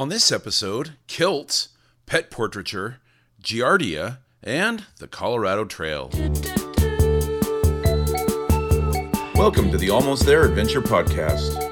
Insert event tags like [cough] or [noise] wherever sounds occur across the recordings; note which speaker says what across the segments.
Speaker 1: On this episode, kilts, pet portraiture, giardia, and the Colorado Trail. Welcome to the Almost There Adventure Podcast.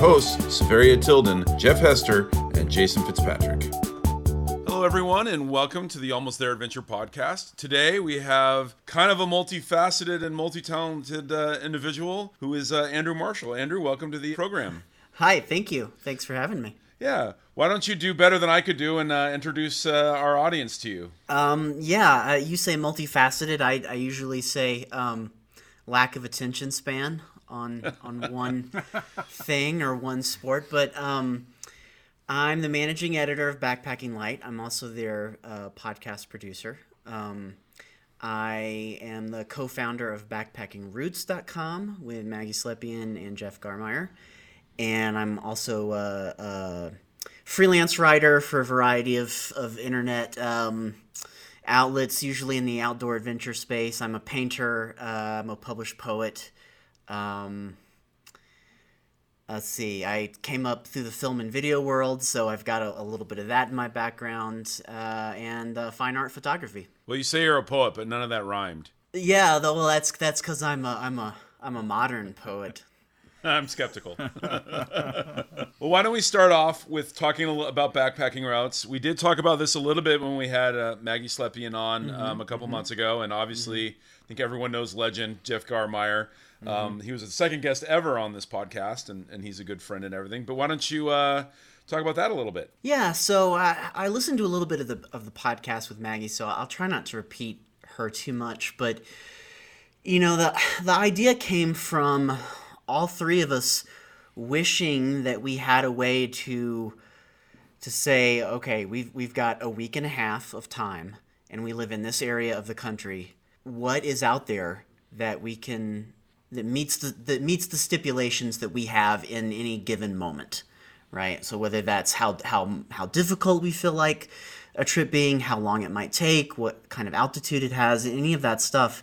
Speaker 1: Hosts, Severia Tilden, Jeff Hester, and Jason Fitzpatrick. Hello, everyone, and welcome to the Almost There Adventure podcast. Today, we have kind of a multifaceted and multi talented uh, individual who is uh, Andrew Marshall. Andrew, welcome to the program.
Speaker 2: Hi, thank you. Thanks for having me.
Speaker 1: Yeah, why don't you do better than I could do and uh, introduce uh, our audience to you?
Speaker 2: Um, yeah, uh, you say multifaceted. I, I usually say um, lack of attention span on [laughs] on one thing or one sport. But um, I'm the managing editor of Backpacking Light. I'm also their uh, podcast producer. Um, I am the co-founder of BackpackingRoutes.com with Maggie Slepian and Jeff Garmire, and I'm also a, a freelance writer for a variety of of internet um, outlets, usually in the outdoor adventure space. I'm a painter. Uh, I'm a published poet. Um, let's see. I came up through the film and video world, so I've got a, a little bit of that in my background, uh, and uh, fine art photography.
Speaker 1: Well, you say you're a poet, but none of that rhymed.
Speaker 2: Yeah, though well, that's that's because I'm a I'm a I'm a modern poet.
Speaker 1: I'm skeptical. [laughs] well, why don't we start off with talking a little about backpacking routes? We did talk about this a little bit when we had uh, Maggie Slepian on um, a couple months ago, and obviously, I think everyone knows legend Jeff Garmire. Um, he was the second guest ever on this podcast, and, and he's a good friend and everything. But why don't you uh, talk about that a little bit?
Speaker 2: Yeah, so I, I listened to a little bit of the of the podcast with Maggie, so I'll try not to repeat her too much. But you know, the the idea came from all three of us wishing that we had a way to to say, okay, we've we've got a week and a half of time, and we live in this area of the country. What is out there that we can that meets the that meets the stipulations that we have in any given moment, right? So whether that's how how how difficult we feel like a trip being, how long it might take, what kind of altitude it has, any of that stuff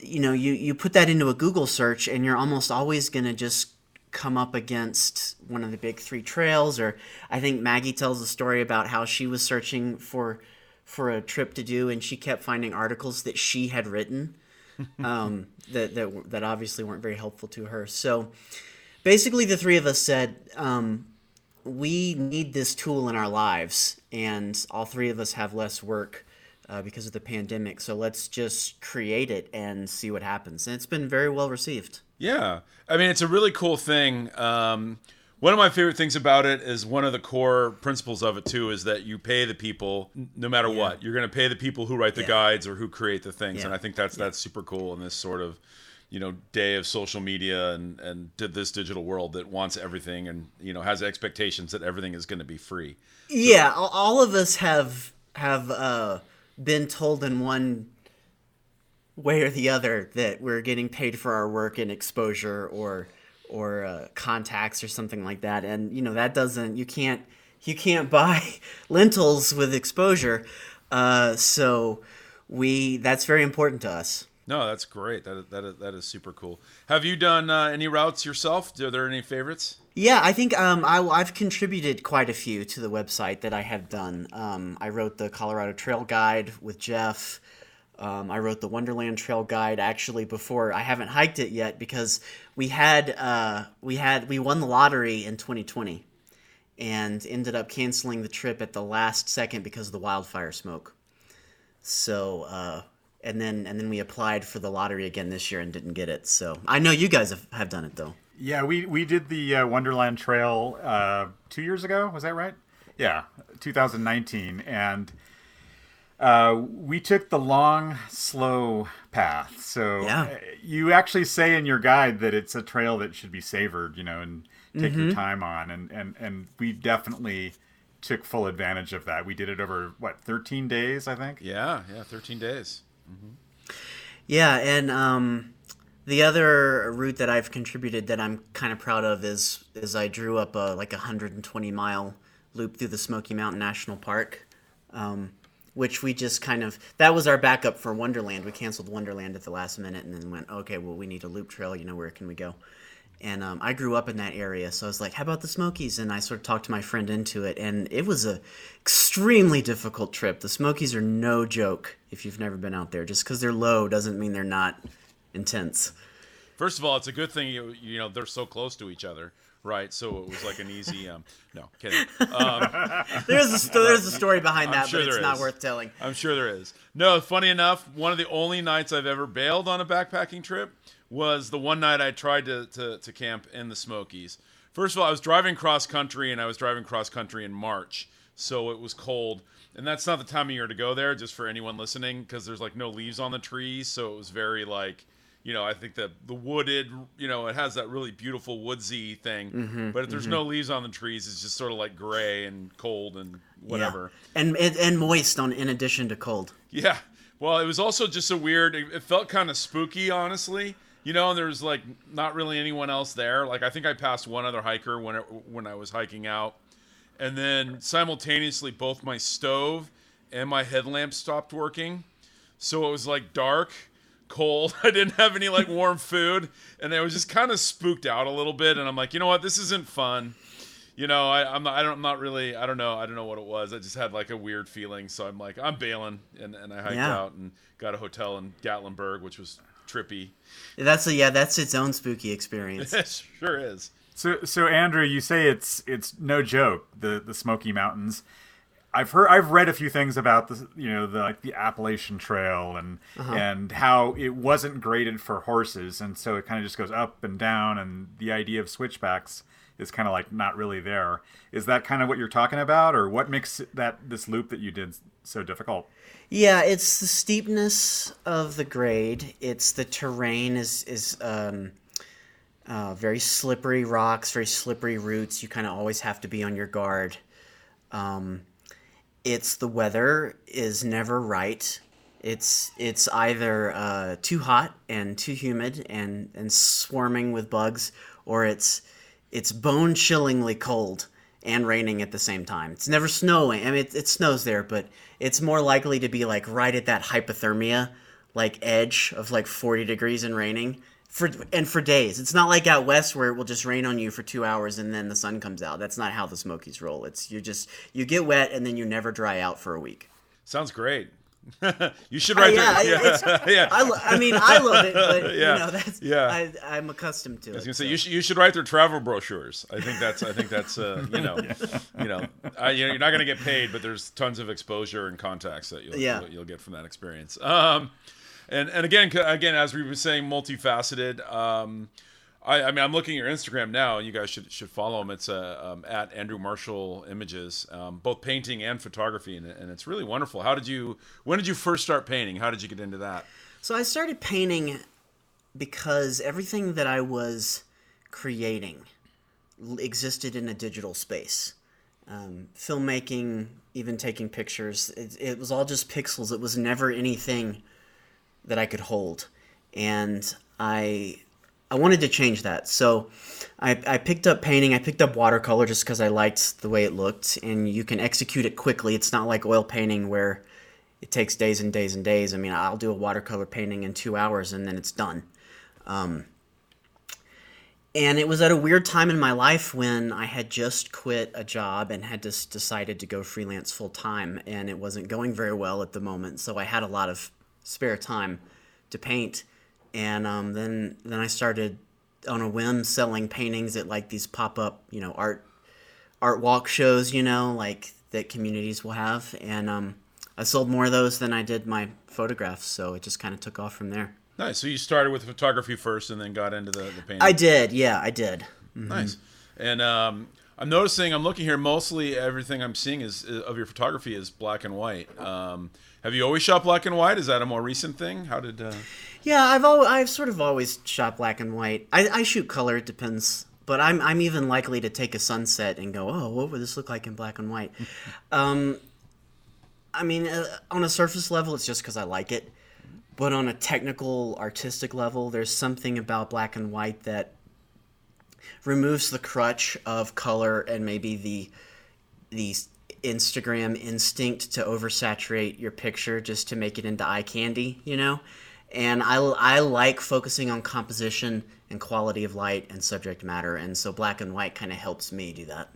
Speaker 2: you know you you put that into a google search and you're almost always going to just come up against one of the big three trails or i think maggie tells a story about how she was searching for for a trip to do and she kept finding articles that she had written [laughs] um, that, that that obviously weren't very helpful to her. So basically the three of us said um, we need this tool in our lives and all three of us have less work uh, because of the pandemic. So let's just create it and see what happens. And it's been very well received.
Speaker 1: Yeah, I mean it's a really cool thing. Um, one of my favorite things about it is one of the core principles of it too is that you pay the people no matter what. You're going to pay the people who write the
Speaker 2: Yeah.
Speaker 1: guides or who create the things,
Speaker 2: Yeah.
Speaker 1: and I think that's that's super cool in this sort of you know day of social media and and this digital world that wants everything and you know has expectations that everything is going to be free.
Speaker 2: Yeah, all- all of us have have uh, been told in one way or the other that we're getting paid for our work and exposure or or uh, contacts or something like that. And you know that doesn't you can't you can't buy [laughs] lentils with exposure. Uh, so we that's very important to us.
Speaker 1: No, that's great. That that that is super cool. Have you done uh, any routes yourself? Are there any favorites?
Speaker 2: Yeah, I think um, I, I've contributed quite a few to the website that I have done. Um, I wrote the Colorado Trail Guide with Jeff. Um, I wrote the Wonderland Trail Guide actually before I haven't hiked it yet because we had uh, we had we won the lottery in 2020 and ended up canceling the trip at the last second because of the wildfire smoke. So uh, and then and then we applied for the lottery again this year and didn't get it. So I know you guys have, have done it though.
Speaker 3: Yeah, we we did the uh, Wonderland Trail uh, two years ago. Was that right? Yeah, 2019, and uh, we took the long, slow path. So
Speaker 2: Yeah.
Speaker 3: uh, you actually say in your guide that it's a trail that should be savored, you know, and take your time on, and and and we definitely took full advantage of that. We did it over what 13 days, I think.
Speaker 1: Yeah, yeah, 13 days.
Speaker 2: Yeah, and um, The other route that I've contributed that I'm kind of proud of is is I drew up a like a 120 mile loop through the Smoky Mountain National Park, um, which we just kind of that was our backup for Wonderland. We canceled Wonderland at the last minute and then went, okay, well we need a loop trail. You know where can we go? And um, I grew up in that area, so I was like, "How about the Smokies?" And I sort of talked to my friend into it, and it was a extremely difficult trip. The Smokies are no joke if you've never been out there. Just because they're low doesn't mean they're not intense.
Speaker 1: First of all, it's a good thing you you know they're so close to each other, right? So it was like an easy. Um, no, kidding. [laughs]
Speaker 2: There's a sto- there's a story behind that,
Speaker 1: sure
Speaker 2: but it's not
Speaker 1: is.
Speaker 2: worth telling.
Speaker 1: I'm sure there is. No, funny enough, one of the only nights I've ever bailed on a backpacking trip was the one night I tried to, to, to camp in the Smokies. First of all, I was driving cross country and I was driving cross country in March, so it was cold. And that's not the time of year to go there, just for anyone listening, because there's like no leaves on the trees, so it was very like, you know, I think that the wooded, you know, it has that really beautiful woodsy thing,
Speaker 2: Mm-hmm,
Speaker 1: but if there's no leaves on the trees, it's just sort of like gray and cold and whatever.
Speaker 2: Yeah. And, and and moist on in addition to cold.
Speaker 1: Yeah. Well, it was also just a weird. It, it felt kind of spooky, honestly. You know, and there was like not really anyone else there. Like I think I passed one other hiker when it, when I was hiking out, and then simultaneously both my stove and my headlamp stopped working. So it was like dark, cold. [laughs] I didn't have any like warm food, and I was just kind of spooked out a little bit. And I'm like, you know what, this isn't fun. You know, I, I'm not. I don't. I'm not really. I don't know. I don't know what it was. I just had like a weird feeling. So I'm like, I'm bailing, and, and I hiked
Speaker 2: Yeah.
Speaker 1: out and got a hotel in Gatlinburg, which was trippy.
Speaker 2: That's a yeah. That's its own spooky experience. [laughs]
Speaker 1: It sure is.
Speaker 3: So, so Andrew, you say it's it's no joke the the Smoky Mountains. I've heard I've read a few things about the you know the like the Appalachian Trail and and how it wasn't graded for horses and so it kind of just goes up and down and the idea of switchbacks is kind of like not really there. Is that kind of what you're talking about or what makes that this loop that you did so difficult?
Speaker 2: Yeah, it's the steepness of the grade. It's the terrain is is um, uh, very slippery rocks, very slippery roots. You kind of always have to be on your guard. Um, it's the weather is never right. It's it's either uh, too hot and too humid and and swarming with bugs, or it's it's bone chillingly cold and raining at the same time. It's never snowing. I mean, it, it snows there, but it's more likely to be like right at that hypothermia, like edge of like 40 degrees and raining for and for days. It's not like out west where it will just rain on you for two hours and then the sun comes out. That's not how the Smokies roll. It's you just you get wet and then you never dry out for a week.
Speaker 1: Sounds great. [laughs] you should write.
Speaker 2: yeah,
Speaker 1: there.
Speaker 2: it's- [laughs]
Speaker 1: yeah.
Speaker 2: I, lo- I mean, I love it, but [laughs]
Speaker 1: Yeah,
Speaker 2: you know that's
Speaker 1: yeah.
Speaker 2: I, I'm accustomed to it.
Speaker 1: I was gonna say
Speaker 2: so.
Speaker 1: you should you should write their travel brochures. I think that's I think that's uh, you know you know I, you know, you're not gonna get paid, but there's tons of exposure and contacts that you'll
Speaker 2: Yeah.
Speaker 1: you'll, you'll get from that experience. Um, and and again again as we were saying, multifaceted. Um, I, I mean I'm looking at your Instagram now, and you guys should should follow him. It's uh, um, at Andrew Marshall Images, um, both painting and photography, and, and it's really wonderful. How did you when did you first start painting? How did you get into that?
Speaker 2: So I started painting because everything that I was creating existed in a digital space. Um, filmmaking, even taking pictures, it, it was all just pixels. It was never anything that I could hold, and I I wanted to change that. So I, I picked up painting. I picked up watercolor just because I liked the way it looked, and you can execute it quickly. It's not like oil painting where it takes days and days and days. I mean, I'll do a watercolor painting in two hours and then it's done. Um, and it was at a weird time in my life when I had just quit a job and had just decided to go freelance full time, and it wasn't going very well at the moment. So I had a lot of spare time to paint, and um, then then I started on a whim selling paintings at like these pop up, you know, art art walk shows, you know, like that communities will have, and um, I sold more of those than I did my photographs, so it just kind of took off from there.
Speaker 1: Nice. So you started with photography first, and then got into the, the painting.
Speaker 2: I did, yeah, I did.
Speaker 1: Nice. And um, I'm noticing, I'm looking here, mostly everything I'm seeing is of your photography is black and white. Um, have you always shot black and white? Is that a more recent thing? How did? Uh...
Speaker 2: Yeah, I've al- I've sort of always shot black and white. I, I shoot color, it depends. But I'm I'm even likely to take a sunset and go, oh, what would this look like in black and white? [laughs] um, I mean, uh, on a surface level, it's just because I like it. but on a technical, artistic level, there's something about black and white that removes the crutch of color and maybe the the Instagram instinct to oversaturate your picture just to make it into eye candy, you know? And I, I like focusing on composition and quality of light and subject matter, and so black and white kind of helps me do that.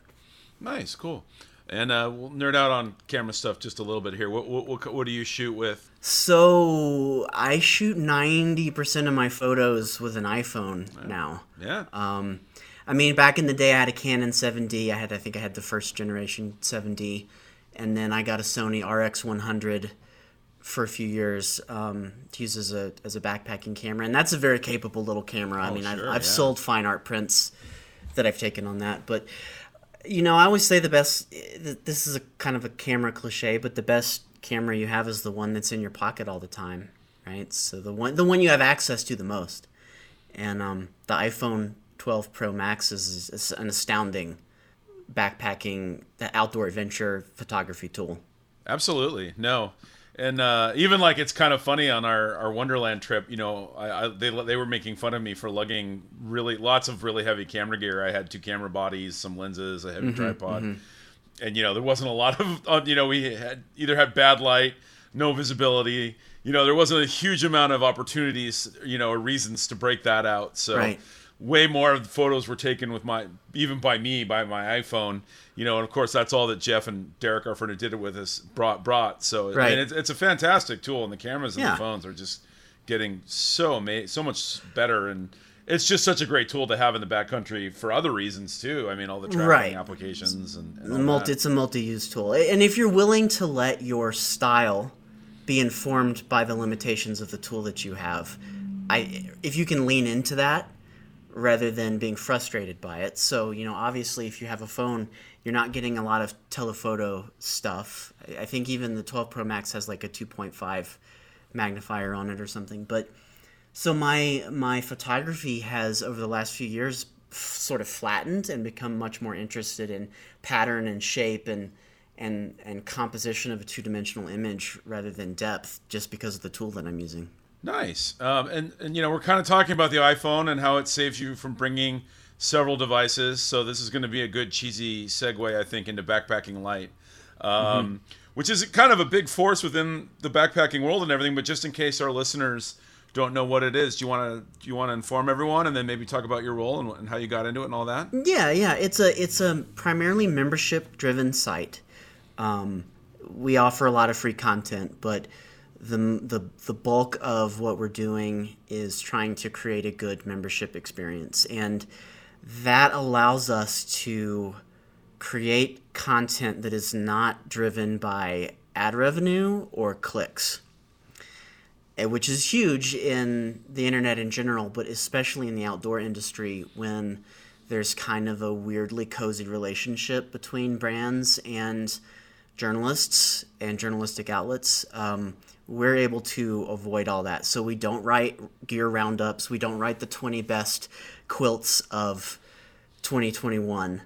Speaker 1: Nice, cool. And uh, we'll nerd out on camera stuff just a little bit here. What what, what, what do you shoot with?
Speaker 2: So I shoot 90% of my photos with an iPhone now.
Speaker 1: Yeah.
Speaker 2: Um, I mean, back in the day, I had a Canon 7D. I had, I think, I had the first generation 7D, and then I got a Sony RX100 for a few years um, to use as a as a backpacking camera, and that's a very capable little camera. I
Speaker 1: Oh,
Speaker 2: mean,
Speaker 1: sure,
Speaker 2: I've, I've
Speaker 1: yeah.
Speaker 2: sold fine art prints that I've taken on that, but you know, I always say the best. This is a kind of a camera cliche, but the best camera you have is the one that's in your pocket all the time, right? So the one the one you have access to the most, and um, the iPhone 12 Pro Max is, is an astounding backpacking, outdoor adventure photography tool.
Speaker 1: Absolutely, no, and uh, even like it's kind of funny on our, our Wonderland trip. You know, I, I they they were making fun of me for lugging really lots of really heavy camera gear. I had two camera bodies, some lenses, a heavy tripod, and you know there wasn't a lot of uh, you know we had either had bad light, no visibility. You know there wasn't a huge amount of opportunities, you know, or reasons to break that out. So
Speaker 2: Right.
Speaker 1: Way more of the photos were taken with my even by me by my iphone you know and of course that's all that jeff and derek our friend who did it with us brought brought so I
Speaker 2: Right.
Speaker 1: mean, it's, it's a fantastic tool and the cameras and
Speaker 2: Yeah.
Speaker 1: the phones are just getting so ama- so much better and it's just such a great tool to have in the backcountry for other reasons too i mean all the tracking
Speaker 2: Right.
Speaker 1: applications and, and
Speaker 2: multi,
Speaker 1: that.
Speaker 2: it's a multi-use tool, and if you're willing to let your style be informed by the limitations of the tool that you have, I if you can lean into that rather than being frustrated by it. So you know, obviously, if you have a phone, you're not getting a lot of telephoto stuff. I think even the 12 Pro Max has like a 2.5 magnifier on it or something, but. So my my photography has over the last few years f- sort of flattened and become much more interested in pattern and shape and and and composition of a two-dimensional image rather than depth just because of the tool that I'm using.
Speaker 1: Nice. Um, and, and, you know, we're kind of talking about the iPhone and how it saves you from bringing several devices. So this is going to be a good cheesy segue, I think, into backpacking light, um, which is kind of a big force within the backpacking world and everything. But just in case our listeners don't know what it is, do you want to do you want to inform everyone and then maybe talk about your role and, and how you got into it and all that?
Speaker 2: Yeah, yeah, it's a it's a primarily membership-driven site. Um, we offer a lot of free content, but the, the the bulk of what we're doing is trying to create a good membership experience, and that allows us to create content that is not driven by ad revenue or clicks eh, which is huge in the internet in general, but especially in the outdoor industry when there's kind of a weirdly cozy relationship between brands and journalists and journalistic outlets. Um, we're able to avoid all that. So we don't write gear roundups, we don't write the 20 best quilts of 2021.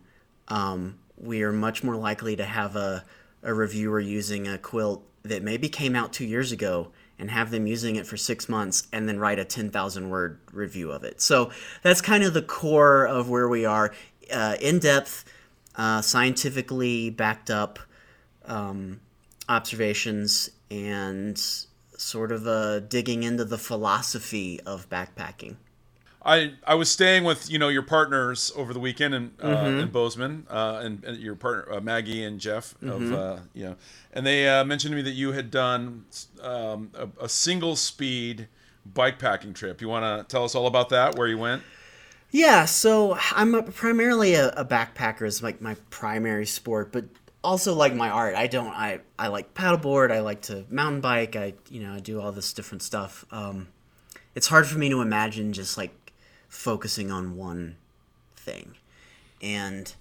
Speaker 2: Um, we are much more likely to have a, a reviewer using a quilt that maybe came out two years ago and have them using it for six months and then write a 10,000 word review of it. So that's kind of the core of where we are uh, in depth, uh, scientifically backed up um, observations, and sort of uh, digging into the philosophy of backpacking.
Speaker 1: I I was staying with you know your partners over the weekend in uh,
Speaker 2: Mm-hmm.
Speaker 1: in Bozeman, uh, and, and your partner uh, Maggie and Jeff of
Speaker 2: Mm-hmm.
Speaker 1: uh, you know, and they uh, mentioned to me that you had done um, a, a single speed bike packing trip. You want to tell us all about that? Where you went?
Speaker 2: Yeah, so I'm a, primarily a, a backpacker is like my primary sport, but also like my art. I don't I I like paddleboard. I like to mountain bike. I you know I do all this different stuff. Um, it's hard for me to imagine just like focusing on one thing, and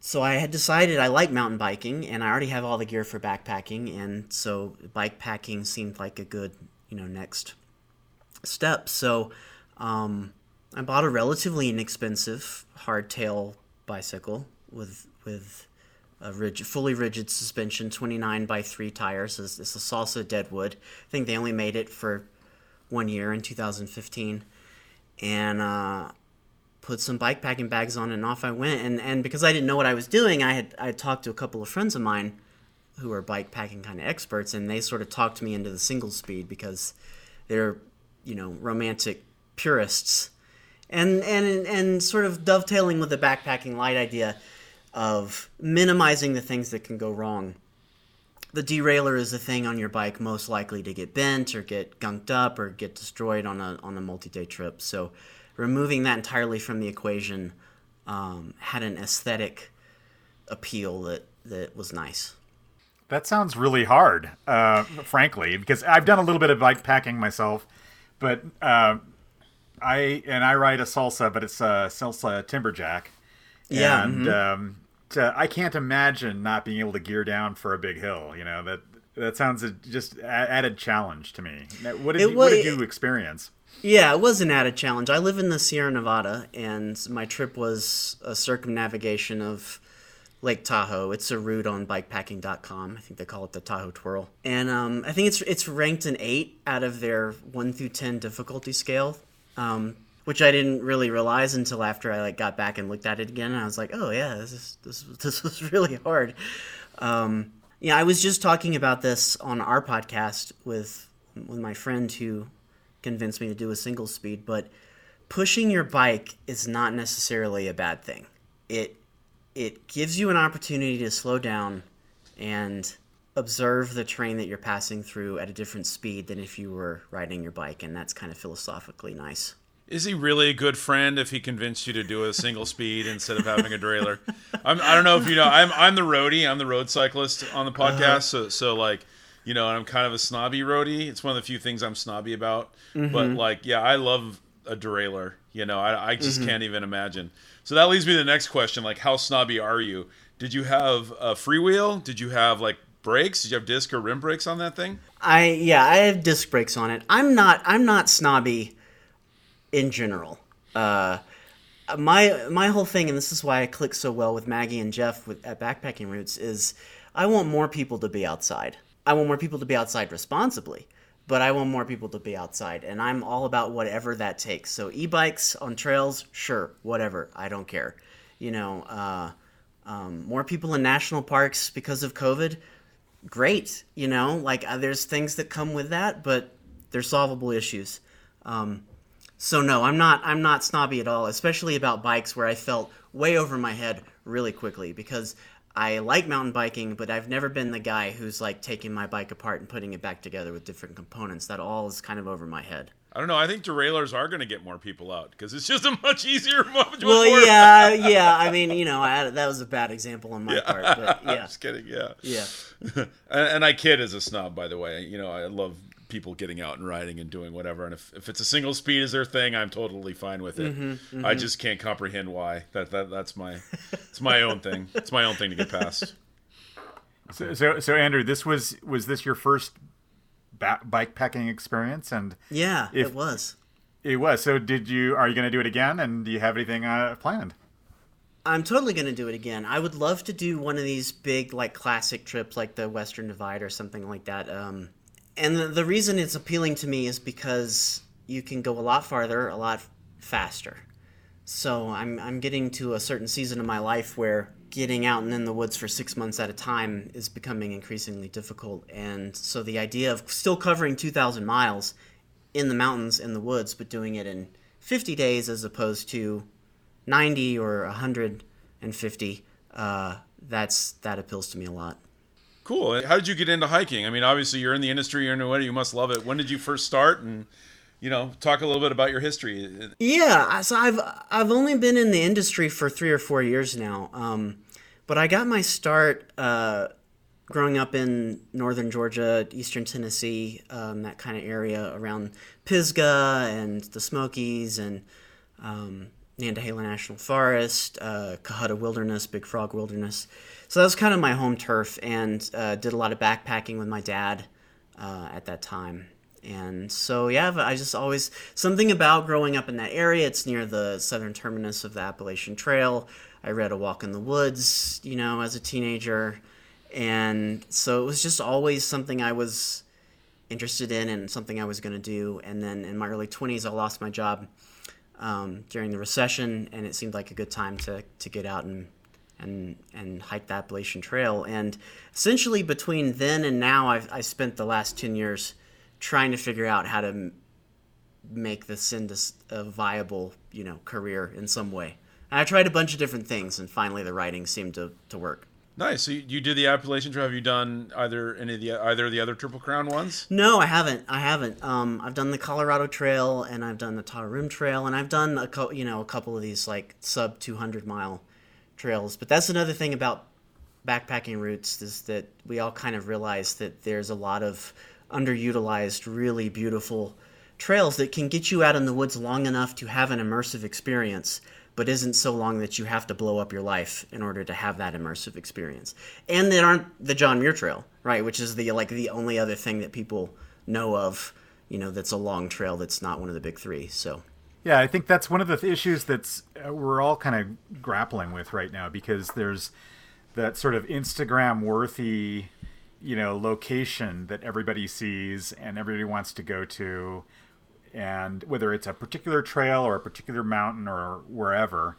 Speaker 2: so I had decided I like mountain biking, and I already have all the gear for backpacking, and so bike packing seemed like a good you know next step. So. Um, I bought a relatively inexpensive hardtail bicycle with with a rigid, fully rigid suspension, 29 by 3 tires. It's, it's a Salsa Deadwood. I think they only made it for one year in 2015. And uh, put some bike packing bags on and off I went. And, and because I didn't know what I was doing, I had I had talked to a couple of friends of mine who are bike packing kind of experts, and they sort of talked me into the single speed because they're, you know, romantic purists. And, and, and sort of dovetailing with the backpacking light idea of minimizing the things that can go wrong. The derailleur is the thing on your bike most likely to get bent or get gunked up or get destroyed on a, on a multi-day trip. So removing that entirely from the equation um, had an aesthetic appeal that, that was nice.
Speaker 3: That sounds really hard, uh, frankly, because I've done a little bit of bike packing myself, but uh, I and I ride a salsa, but it's a salsa timberjack.
Speaker 2: Yeah,
Speaker 3: and um, to, I can't imagine not being able to gear down for a big hill. You know that that sounds a, just a- added challenge to me. What did, you, what did you experience?
Speaker 2: Yeah, it was an added challenge. I live in the Sierra Nevada, and my trip was a circumnavigation of Lake Tahoe. It's a route on bikepacking.com. I think they call it the Tahoe Twirl. And um, I think it's it's ranked an 8 out of their 1 through 10 difficulty scale, um, which I didn't really realize until after I like got back and looked at it again. And I was like, oh, yeah, this, is, this, [laughs] this was really hard. Um, yeah, I was just talking about this on our podcast with with my friend who convinced me to do a single speed, but pushing your bike is not necessarily a bad thing. It it gives you an opportunity to slow down and observe the train that you're passing through at a different speed than if you were riding your bike, and that's kind of philosophically nice.
Speaker 1: Is he really a good friend if he convinced you to do a single speed instead of having a trailer? I'm, I don't know if you know. I'm I'm the roadie. I'm the road cyclist on the uh-huh. podcast. So so like, you know, and I'm kind of a snobby roadie. It's one of the few things I'm snobby about. But mm-hmm. like, yeah, I love a derailleur. You know, I, I just mm-hmm. can't even imagine. So that leads me to the next question. Like, how snobby are you? Did you have a freewheel? Did you have like brakes? Did you have disc or rim brakes on that thing?
Speaker 2: I yeah, I have disc brakes on it. I'm not I'm not snobby in general. Uh, my my whole thing, and this is why I click so well with Maggie and Jeff with, at Backpacking Routes, is I want more people to be outside. I want more people to be outside responsibly, but I want more people to be outside, and I'm all about whatever that takes. So e-bikes on trails, sure, whatever, I don't care. You know, uh, um, more people in national parks because of COVID, great. You know, like uh, there's things that come with that, but they're solvable issues. Um, so no, I'm not. I'm not snobby at all, especially about bikes where I felt way over my head really quickly because I like mountain biking, but I've never been the guy who's like taking my bike apart and putting it back together with different components. That all is kind of over my head.
Speaker 1: I don't know. I think derailleurs are going to get more people out because it's just a much easier, [laughs] much
Speaker 2: Well,
Speaker 1: more-
Speaker 2: yeah, yeah. I mean, you know, I, that was a bad example on my part, but yeah, [laughs] I'm
Speaker 1: just kidding. Yeah.
Speaker 2: yeah. [laughs]
Speaker 1: and, and I kid as a snob, by the way. You know, I love people getting out and riding and doing whatever. And if, if it's a single speed is their thing, I'm totally fine with it.
Speaker 2: Mm-hmm,
Speaker 1: I just can't comprehend why. That, that that's my it's my own thing. It's my own thing to get past.
Speaker 3: So, so, so Andrew, this was was this your first ba- bike packing experience? And
Speaker 2: Yeah,
Speaker 3: If-
Speaker 2: it was.
Speaker 3: it was. So, did you? Are you going to do it again? And do you have anything uh, planned?
Speaker 2: I'm totally going to do it again. I would love to do one of these big, like, classic trips like the Western Divide or something like that. Um, and the, reason it's appealing to me is because you can go a lot farther, a lot faster. So I'm, I'm getting to a certain season of my life where getting out and in the woods for six months at a time is becoming increasingly difficult. And so the idea of still covering 2,000 miles in the mountains, in the woods, but doing it in 50 days as opposed to 90 or 150 uh, that's that appeals to me a lot
Speaker 1: Cool. How did you get into hiking? I mean, obviously you're in the industry, you're in it, you must love it. When did you first start? And you know, talk a little bit about your history.
Speaker 2: yeah so i've i've only been in the industry for three or four years now um, but i got my start uh, growing up in northern georgia eastern tennessee um, that kind of area around pisgah and the smokies and um, Nantahala National Forest, uh, Cohutta Wilderness, Big Frog Wilderness. So that was kind of my home turf, and uh, did a lot of backpacking with my dad uh, at that time. and so yeah, I just always something about growing up in that area. It's near the southern terminus of the Appalachian Trail. I read A Walk in the Woods, you know, as a teenager, and so it was just always something I was interested in and something I was going to do. And then in my early 20s, I lost my job um, during the recession, and it seemed like a good time to, to get out and and and hike the Appalachian Trail. And essentially, between then and now, I've I spent the last 10 years trying to figure out how to m- make this into a viable, you know, career in some way. And I tried a bunch of different things, and finally, the writing seemed to, to work.
Speaker 1: Nice. So you, you did the Appalachian Trail. Have you done either any of the either of the other Triple Crown ones?
Speaker 2: No, I haven't. I haven't. Um, I've done the Colorado Trail and I've done the Tarum Trail and I've done a co- you know a couple of these like sub 200 mile trails. But that's another thing about backpacking routes is that we all kind of realize that there's a lot of underutilized, really beautiful trails that can get you out in the woods long enough to have an immersive experience, but isn't so long that you have to blow up your life in order to have that immersive experience. And that aren't the John Muir Trail, right? Which is the like the only other thing that people know of, you know, that's a long trail that's not one of the big three. So
Speaker 3: Yeah, I think that's one of the th- issues that's uh, we're all kind of grappling with right now because there's that sort of Instagram worthy, you know, location that everybody sees and everybody wants to go to, and whether it's a particular trail or a particular mountain or wherever,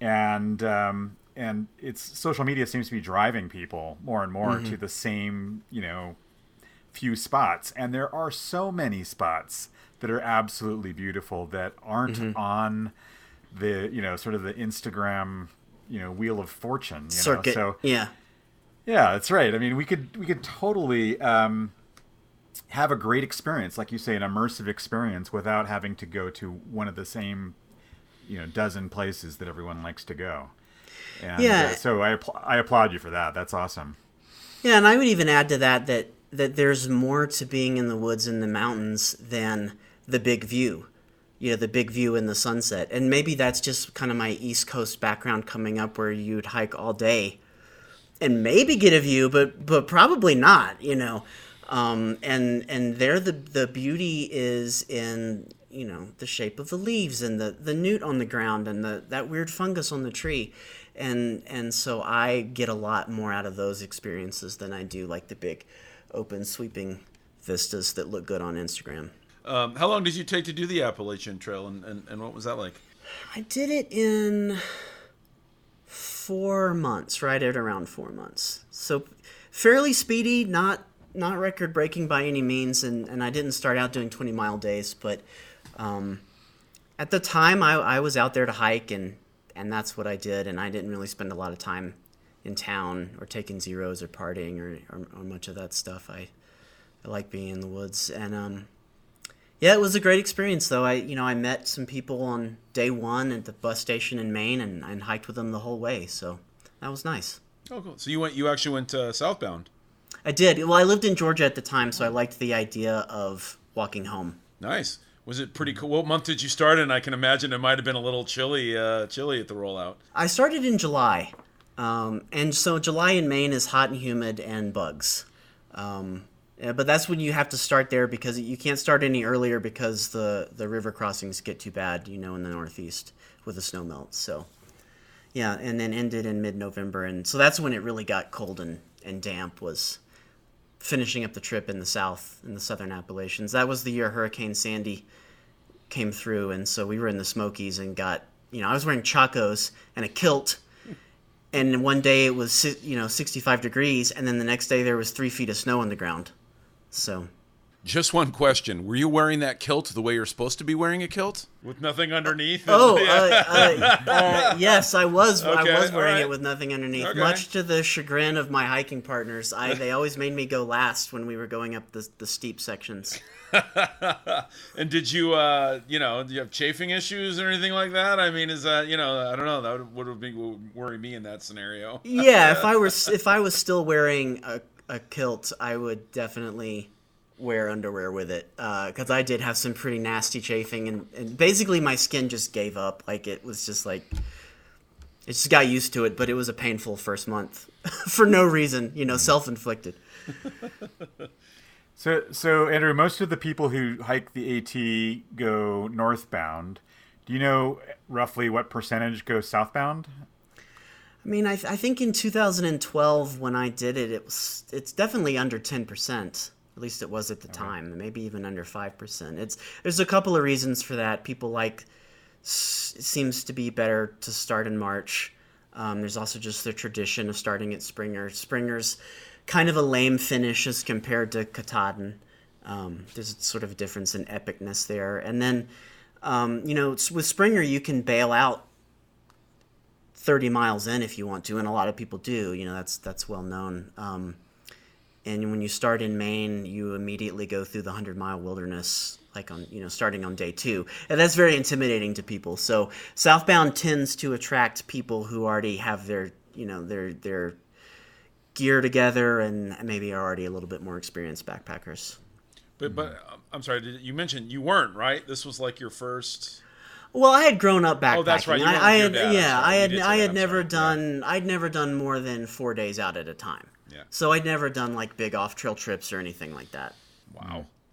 Speaker 3: and um, and it's social media seems to be driving people more and more to the same, you know, few spots. And there are so many spots that are absolutely beautiful that aren't on the you know sort of the instagram you know wheel of fortune you
Speaker 2: circuit,
Speaker 3: know so
Speaker 2: yeah.
Speaker 3: yeah that's right. I mean we could we could totally um have a great experience like you say an immersive experience without having to go to one of the same you know dozen places that everyone likes to go and
Speaker 2: Yeah.
Speaker 3: uh, so I, appl- I applaud you for that that's awesome
Speaker 2: Yeah, and I would even add to that that that there's more to being in the woods and the mountains than the big view. You know, the big view in the sunset. And maybe that's just kind of my East Coast background coming up where you'd hike all day and maybe get a view, but but probably not, you know. Um, and and there the the beauty is in you know the shape of the leaves and the the newt on the ground and the that weird fungus on the tree and and so I get a lot more out of those experiences than I do like the big open sweeping vistas that look good on Instagram.
Speaker 1: Um, how long did you take to do the Appalachian Trail, and, and, and what was that like?
Speaker 2: I did it in four months, right at around four months. So fairly speedy, not not record breaking by any means, and, and I didn't start out doing twenty mile days, but um, at the time I, I was out there to hike and and that's what I did, and I didn't really spend a lot of time in town or taking zeros or partying or, or, or much of that stuff. I I like being in the woods and um yeah, it was a great experience though. I you know I met some people on day one at the bus station in Maine and, and hiked with them the whole way, so that was nice.
Speaker 1: Oh, cool. So you went, you actually went uh, southbound.
Speaker 2: I did. Well, I lived in Georgia at the time, so I liked the idea of walking home.
Speaker 1: Nice. Was it pretty cool? What month did you start? in? I can imagine it might have been a little chilly, uh, chilly at the rollout.
Speaker 2: I started in July, um, and so July in Maine is hot and humid and bugs. Um, but that's when you have to start there because you can't start any earlier because the the river crossings get too bad, you know, in the Northeast with the snow melt. So, yeah, and then ended in mid November, and so that's when it really got cold and and damp. Was finishing up the trip in the South in the Southern Appalachians. That was the year Hurricane Sandy came through, and so we were in the Smokies and got you know I was wearing chacos and a kilt, and one day it was you know 65 degrees, and then the next day there was three feet of snow on the ground. So
Speaker 1: Just one question: Were you wearing that kilt the way you're supposed to be wearing a kilt, with nothing underneath?
Speaker 2: oh [laughs] uh, uh, uh, yes, I was
Speaker 1: Okay,
Speaker 2: I was wearing
Speaker 1: alright.
Speaker 2: it with nothing underneath,
Speaker 1: Okay.
Speaker 2: much to the chagrin of my hiking partners. I they always made me go last when we were going up the the steep sections. [laughs]
Speaker 1: and did you, uh, you know, do you have chafing issues or anything like that? I mean, is that, you know, I don't know. That would, would be would worry me in that scenario.
Speaker 2: yeah, if [laughs] I were if I was still wearing a, a kilt, I would definitely wear underwear with it uh, because I did have some pretty nasty chafing, and, and basically my skin just gave up. Like it was just like it just got used to it, but it was a painful first month [laughs] for no reason, you know, self inflicted.
Speaker 3: So, so Andrew, most of the people who hike the AT go northbound. Do you know roughly what percentage go southbound?
Speaker 2: I mean, I, I think in 2012 when I did it, it was it's definitely under 10 percent. At least it was at the time, maybe even under five percent. It's there's a couple of reasons for that. People like s- seems to be better to start in March. Um, there's also just the tradition of starting at Springer. Springer's kind of a lame finish as compared to Katahdin. Um, there's sort of a difference in epicness there, and then um, you know with Springer you can bail out 30 miles in if you want to, and a lot of people do. You know, that's that's well known. And when you start in Maine, you immediately go through the 100 mile wilderness, like on you know starting on day two, and that's very intimidating to people. So southbound tends to attract people who already have their you know their their gear together and maybe are already a little bit more experienced backpackers.
Speaker 1: But but um, I'm sorry. Did, you mentioned you weren't right. This was like your first.
Speaker 2: Well, I had grown up backpacking.
Speaker 1: Oh, that's right,
Speaker 2: I, I had,
Speaker 1: your dad, I'm
Speaker 2: yeah, I had, I had
Speaker 1: I'm
Speaker 2: never
Speaker 1: sorry,
Speaker 2: done, I'd never done more than four days out at a time.
Speaker 1: Yeah.
Speaker 2: So I'd never done like big off trail trips or anything like that.
Speaker 1: Wow. [laughs]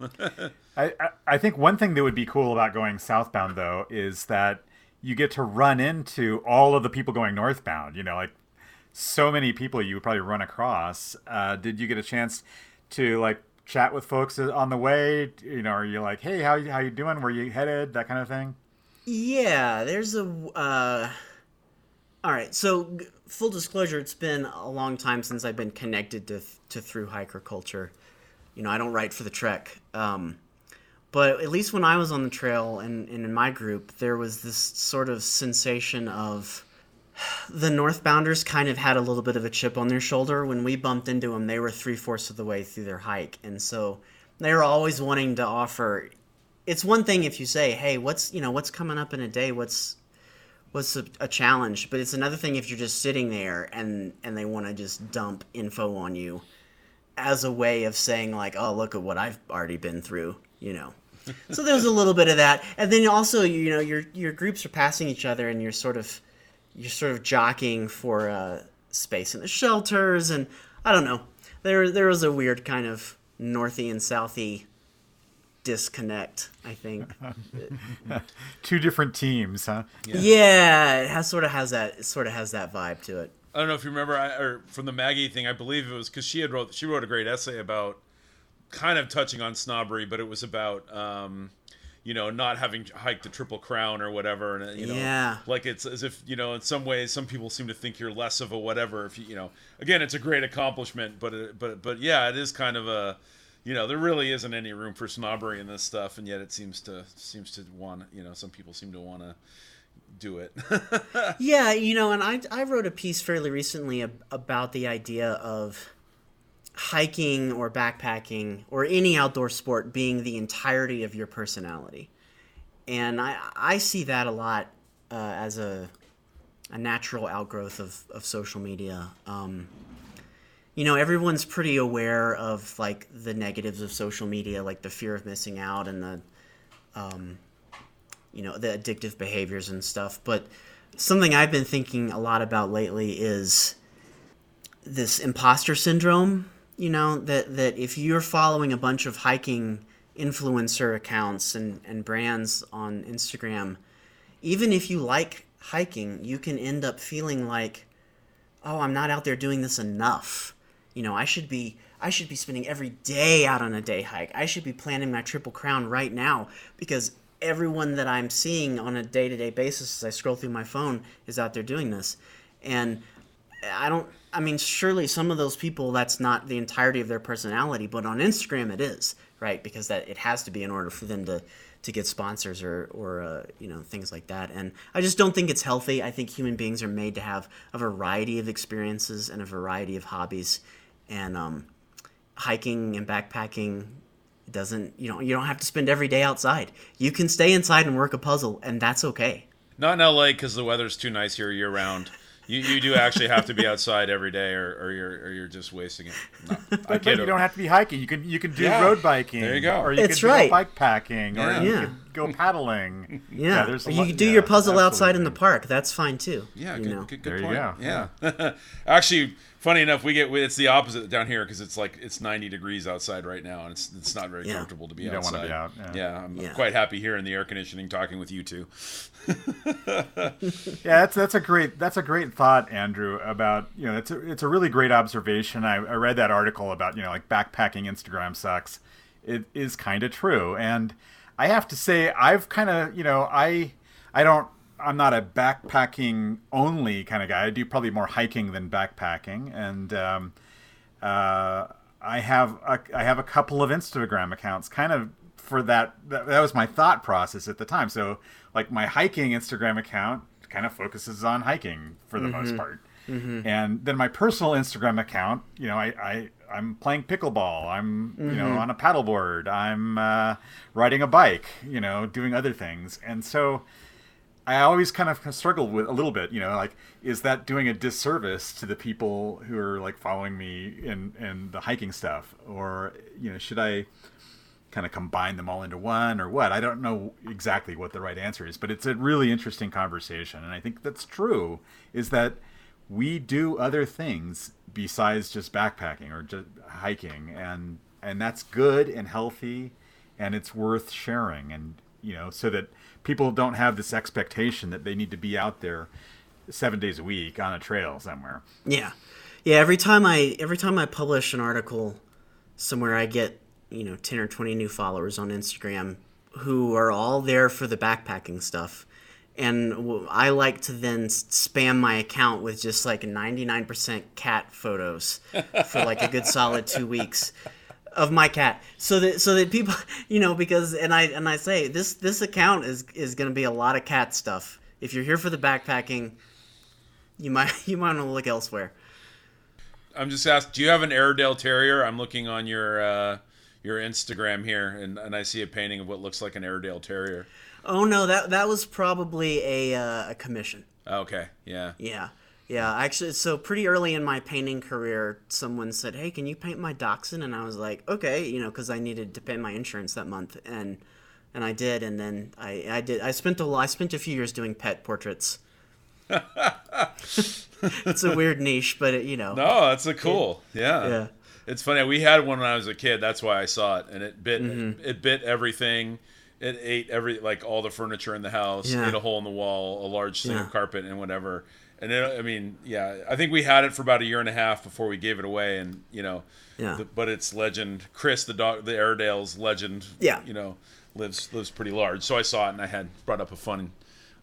Speaker 3: I, I, I think one thing that would be cool about going southbound though is that you get to run into all of the people going northbound. You know, like so many people you would probably run across. Uh, did you get a chance to like chat with folks on the way? You know, are you like, hey, how you how you doing? Where you headed? That kind of thing.
Speaker 2: Yeah, there's a. Uh... All right, so full disclosure, it's been a long time since I've been connected to to through hiker culture. You know, I don't write for the Trek, um, but at least when I was on the trail and, and in my group, there was this sort of sensation of [sighs] the Northbounders kind of had a little bit of a chip on their shoulder. When we bumped into them, they were three fourths of the way through their hike, and so they were always wanting to offer. It's one thing if you say, "Hey, what's you know what's coming up in a day? What's what's a, a challenge?" But it's another thing if you're just sitting there and and they want to just dump info on you as a way of saying like, "Oh, look at what I've already been through," you know. [laughs] so there's a little bit of that, and then also you know your your groups are passing each other, and you're sort of you're sort of jockeying for uh, space in the shelters, and I don't know. There there was a weird kind of northy and southy disconnect. I think. [laughs]
Speaker 3: Two different teams, huh?
Speaker 2: yeah. it has sort of has that sort of has that vibe to it.
Speaker 1: I don't know if you remember, I, or from the Maggie thing, I believe it was because she had wrote she wrote a great essay about kind of touching on snobbery, but it was about um, you know not having hiked the Triple Crown or whatever, and uh, you know,
Speaker 2: Yeah.
Speaker 1: like it's as if you know in some ways some people seem to think you're less of a whatever if you you know again it's a great accomplishment, but it, but but yeah, it is kind of a you know there really isn't any room for snobbery in this stuff, and yet it seems to seems to want you know some people seem to want to do it. [laughs]
Speaker 2: Yeah, you know, and I I wrote a piece fairly recently ab- about the idea of hiking or backpacking or any outdoor sport being the entirety of your personality, and I I see that a lot uh, as a a natural outgrowth of of social media. Um, you know, everyone's pretty aware of like the negatives of social media, like the fear of missing out and the um, you know the addictive behaviors and stuff. But something i've been thinking a lot about lately is this imposter syndrome you know that that if you're following a bunch of hiking influencer accounts and and brands on instagram even if you like hiking you can end up feeling like oh i'm not out there doing this enough you know i should be i should be spending every day out on a day hike. I should be planning my triple crown right now because everyone that i'm seeing on a day-to-day basis as i scroll through my phone is out there doing this. And i don't i mean surely some of those people that's not the entirety of their personality but on instagram it is right? Because that it has to be in order for them to to get sponsors or or uh, you know things like that. And i just don't think it's healthy. I think human beings are made to have a variety of experiences and a variety of hobbies and um, hiking and backpacking doesn't you know you don't have to spend every day outside you can stay inside and work a puzzle and that's okay
Speaker 1: Not in LA because the weather's too nice here year round. You, you do actually have to be outside every day, or, or you're or you're just wasting it. No, [laughs] I
Speaker 3: But
Speaker 1: kid.
Speaker 3: you don't have to be hiking. You can you can do
Speaker 1: Yeah.
Speaker 3: road biking.
Speaker 1: There you go.
Speaker 3: Or you
Speaker 2: It's
Speaker 3: can
Speaker 2: right.
Speaker 3: go bike packing.
Speaker 1: Yeah.
Speaker 3: Or you
Speaker 2: Yeah.
Speaker 3: can go paddling. [laughs]
Speaker 2: Yeah,
Speaker 3: there's
Speaker 2: you
Speaker 3: lot-
Speaker 2: can do
Speaker 3: yeah,
Speaker 2: your puzzle outside in the park. That's fine too.
Speaker 1: Yeah,
Speaker 2: you
Speaker 1: good,
Speaker 2: know.
Speaker 1: good, good
Speaker 3: There you
Speaker 1: point.
Speaker 3: go.
Speaker 1: Yeah. [laughs] Actually, funny enough, we get it's the opposite down here because it's like it's 90 degrees outside right now, and it's it's not very
Speaker 2: Yeah.
Speaker 1: comfortable to be
Speaker 3: You don't
Speaker 1: outside.
Speaker 3: wanna be out, yeah.
Speaker 1: I'm
Speaker 2: Yeah.
Speaker 1: quite happy here in the air conditioning, talking with you two. [laughs]
Speaker 3: Yeah, that's that's a great that's a great thought, Andrew. About you know, it's a it's a really great observation. I, I read that article about you know like backpacking Instagram sucks. It is kind of true, and I have to say I've kind of you know I I don't I'm not a backpacking only kind of guy. I do probably more hiking than backpacking, and um, uh, I have a, I have a couple of Instagram accounts, kind of for that, that. That was my thought process at the time. So, like my hiking Instagram account kind of focuses on hiking for the most part, and then my personal Instagram account, you know, I, I I'm playing pickleball. I'm you know on a paddleboard. I'm uh, riding a bike. You know, doing other things, and so. I always kind of struggled with a little bit, you know, like is that doing a disservice to the people who are like following me in in the hiking stuff, or you know, should I kind of combine them all into one, or what? I don't know exactly what the right answer is, but it's a really interesting conversation, and I think that's true. Is that we do other things besides just backpacking or just hiking, and and that's good and healthy, and it's worth sharing, and you know, so that people don't have this expectation that they need to be out there seven days a week on a trail somewhere.
Speaker 2: Yeah, yeah. Every time I every time I publish an article somewhere, I get you know ten or twenty new followers on Instagram who are all there for the backpacking stuff, and I like to then spam my account with just like ninety nine percent cat photos for like a good solid two weeks of my cat so that so that people [laughs] you know because and i and i say this this account is is going to be a lot of cat stuff if you're here for the backpacking you might [laughs] you might want to look elsewhere
Speaker 1: I'm just asked, do you have an Airedale Terrier? I'm looking on your uh, your Instagram here, and, and I see a painting of what looks like an Airedale Terrier.
Speaker 2: oh no that that was probably a uh, a commission
Speaker 1: Okay, yeah.
Speaker 2: yeah yeah actually so pretty early in my painting career someone said hey can you paint my dachshund and i was like okay you know because i needed to pay my insurance that month and and i did and then i i did i spent a i spent a few years doing pet portraits [laughs] it's a weird niche but it, you know
Speaker 1: No, that's a cool. Yeah.
Speaker 2: Yeah.
Speaker 1: It's funny. We had one when I was a kid. That's why I saw it, and it bit
Speaker 2: Mm-hmm.
Speaker 1: it bit everything. It ate every like all the furniture in the house.
Speaker 2: Yeah.
Speaker 1: Ate a hole in the wall, a large thing
Speaker 2: Yeah.
Speaker 1: of carpet, and whatever. And it, I mean, yeah, I think we had it for about a year and a half before we gave it away, and you know,
Speaker 2: Yeah.
Speaker 1: the, but it's legend. Chris, the dog, the Airedale's legend.
Speaker 2: Yeah.
Speaker 1: you know, lives lives pretty large. So I saw it, and I had brought up a fun,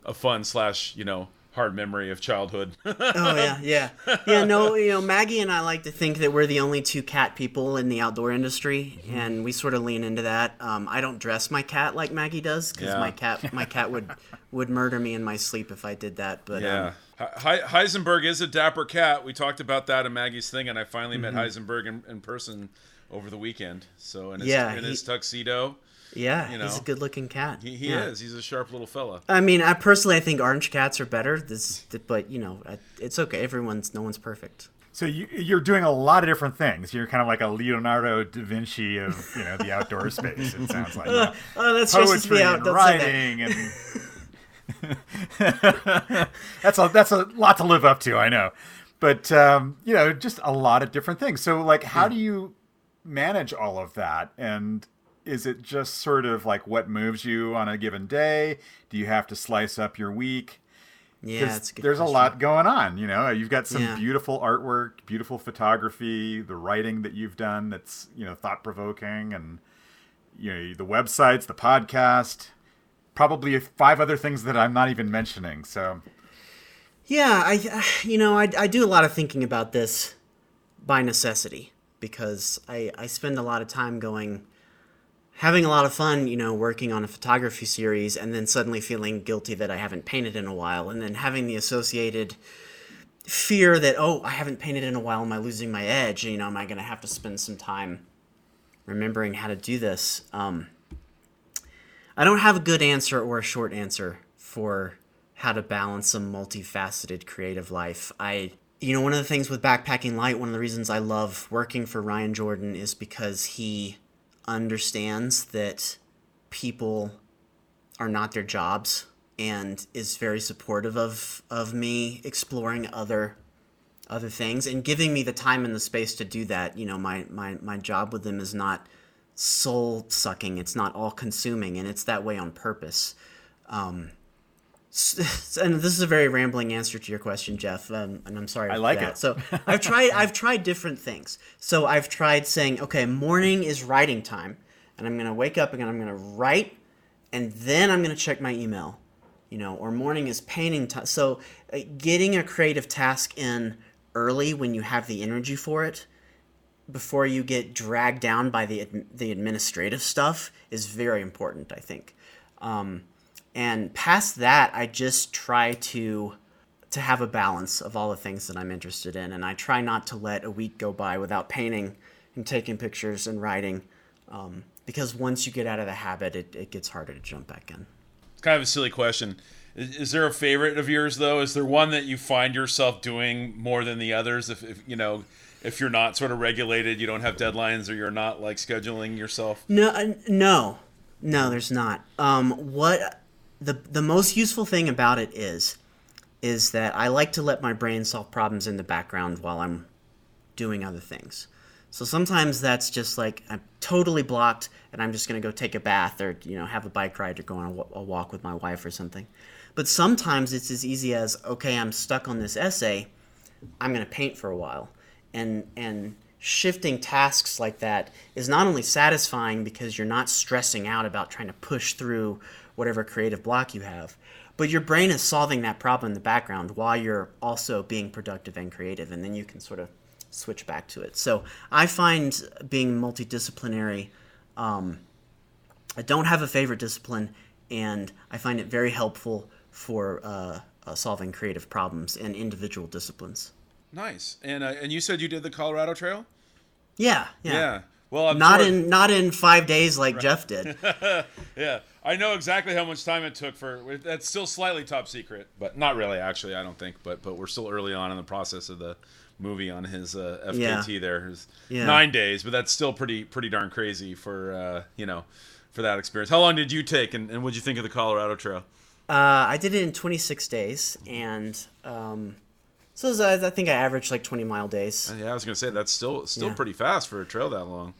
Speaker 1: a fun slash you know hard memory of childhood. [laughs]
Speaker 2: Oh yeah, yeah, yeah. No, you know, Maggie and I like to think that we're the only two cat people in the outdoor industry,
Speaker 1: Mm-hmm.
Speaker 2: and we sort of lean into that. Um, I don't dress my cat like Maggie does because
Speaker 1: Yeah.
Speaker 2: my [laughs] cat, my cat would would murder me in my sleep if I did that. But
Speaker 1: Yeah.
Speaker 2: um,
Speaker 1: He- Heisenberg is a dapper cat. We talked about that in Maggie's thing, and I finally
Speaker 2: Mm-hmm.
Speaker 1: met Heisenberg in, in person over the weekend. So in his,
Speaker 2: Yeah,
Speaker 1: in
Speaker 2: he-
Speaker 1: his tuxedo,
Speaker 2: yeah,
Speaker 1: You
Speaker 2: he's a good-looking cat.
Speaker 1: he, he
Speaker 2: Yeah.
Speaker 1: is. He's a sharp little fella.
Speaker 2: I mean, I personally I think orange cats are better. This, but you know, it's okay. Everyone's no one's perfect.
Speaker 3: So you, you're doing a lot of different things. You're kind of like a Leonardo da Vinci of you know the outdoor [laughs] space. It sounds like you know,
Speaker 2: Oh, that's just
Speaker 3: poetry
Speaker 2: me out.
Speaker 3: and
Speaker 2: Don't that.
Speaker 3: writing and [laughs] that's a that's a lot to live up to. I know, but um, you know, just a lot of different things. So like, how do you manage all of that? And is it just sort of like what moves you on a given day? Do you have to slice up your week?
Speaker 2: Yeah, that's a good
Speaker 3: there's
Speaker 2: question.
Speaker 3: a lot going on. You know, you've got some
Speaker 2: Yeah.
Speaker 3: beautiful artwork, beautiful photography, the writing that you've done that's you know thought provoking, and you know the websites, the podcast, probably five other things that I'm not even mentioning. So
Speaker 2: Yeah, I, [sighs] you know, I, I do a lot of thinking about this by necessity because I, I spend a lot of time going, having a lot of fun, you know, working on a photography series and then suddenly feeling guilty that I haven't painted in a while and then having the associated fear that, oh, I haven't painted in a while. Am I losing my edge? You know, am I going to have to spend some time remembering how to do this? Um, I don't have a good answer or a short answer for how to balance a multifaceted creative life. I you know, one of the things with backpacking light, one of the reasons I love working for Ryan Jordan is because he understands that people are not their jobs and is very supportive of of me exploring other other things and giving me the time and the space to do that. You know, my my my job with them is not soul sucking. It's not all consuming, and it's that way on purpose. Um, [laughs] and this is a very rambling answer to your question, Jeff. Um, and I'm sorry.
Speaker 3: I like
Speaker 2: that.
Speaker 3: it.
Speaker 2: So [laughs] I've tried. I've tried different things. So I've tried saying, okay, morning is writing time, and I'm gonna wake up and I'm gonna write, and then I'm gonna check my email. You know, or morning is painting time. So uh, getting a creative task in early when you have the energy for it before you get dragged down by the ad- the administrative stuff is very important, I think. Um, and past that, I just try to to have a balance of all the things that I'm interested in, and I try not to let a week go by without painting and taking pictures and writing, um, because once you get out of the habit, it, it gets harder to jump back in.
Speaker 1: It's kind of a silly question. Is, is there a favorite of yours though? Is there one that you find yourself doing more than the others? If, if you know, if you're not sort of regulated, you don't have deadlines, or you're not like scheduling yourself.
Speaker 2: No, uh, no, no. There's not. Um, what the the most useful thing about it is, is that I like to let my brain solve problems in the background while I'm doing other things. So sometimes that's just like I'm totally blocked, and I'm just gonna go take a bath or you know have a bike ride or go on a, a walk with my wife or something. But sometimes it's as easy as okay, I'm stuck on this essay. I'm going to paint for a while. And and shifting tasks like that is not only satisfying because you're not stressing out about trying to push through whatever creative block you have, but your brain is solving that problem in the background while you're also being productive and creative and then you can sort of switch back to it. So, I find being multidisciplinary um, I don't have a favorite discipline, and I find it very helpful for uh, uh, solving creative problems in individual disciplines.
Speaker 1: Nice. And uh, and you said you did the Colorado Trail.
Speaker 2: Yeah, yeah.
Speaker 1: Yeah. Well, I'm
Speaker 2: Not
Speaker 1: sure-
Speaker 2: in not in five days like Jeff did. [laughs]
Speaker 1: Yeah, I know exactly how much time it took for. That's still slightly top secret, but not really. Actually, I don't think. But but we're still early on in the process of the movie on his uh, FKT. There, His
Speaker 2: Yeah.
Speaker 1: nine days, but that's still pretty pretty darn crazy for uh, you know for that experience. How long did you take, and, and what'd you think of the Colorado Trail?
Speaker 2: Uh, I did it in 26 days, and um, so was, I I think I averaged like 20 mile days.
Speaker 1: Yeah, I was gonna say that's still still
Speaker 2: Yeah.
Speaker 1: pretty fast for a trail that long.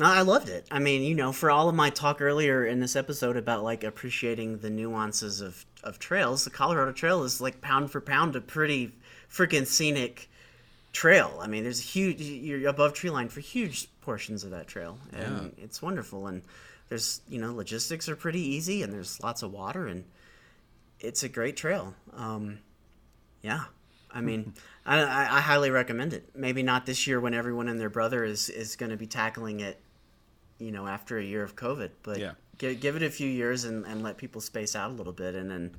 Speaker 2: I loved it. I mean, you know, for all of my talk earlier in this episode about like appreciating the nuances of, of trails, the Colorado Trail is like pound for pound a pretty freaking scenic trail. I mean, there's a huge, you're above tree line for huge portions of that trail. And it's wonderful. And there's, you know, logistics are pretty easy and there's lots of water and it's a great trail. Um, yeah. I mean, [laughs] I, I I highly recommend it. Maybe not this year when everyone and their brother is, is going to be tackling it you know, after a year of COVID. But
Speaker 1: Yeah.
Speaker 2: give, give it a few years and, and let people space out a little bit, and then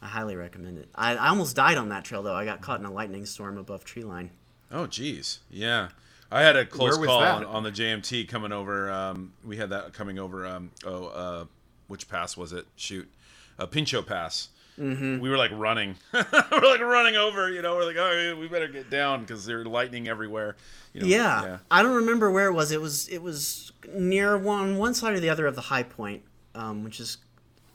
Speaker 2: I highly recommend it. I, I almost died on that trail though. I got caught in a lightning storm above tree line.
Speaker 1: Oh, geez, yeah. I had a close call on, on the JMT coming over. Um, we had that coming over. Um, oh, uh, which pass was it? Shoot, uh, Pinchot Pass. Mm-hmm. We were like running. [laughs] we're like running over. You know, we're like, oh, we better get down because there's lightning everywhere. You know,
Speaker 2: Yeah. I don't remember where it was. It was it was near one one side or the other of the high point, um, which is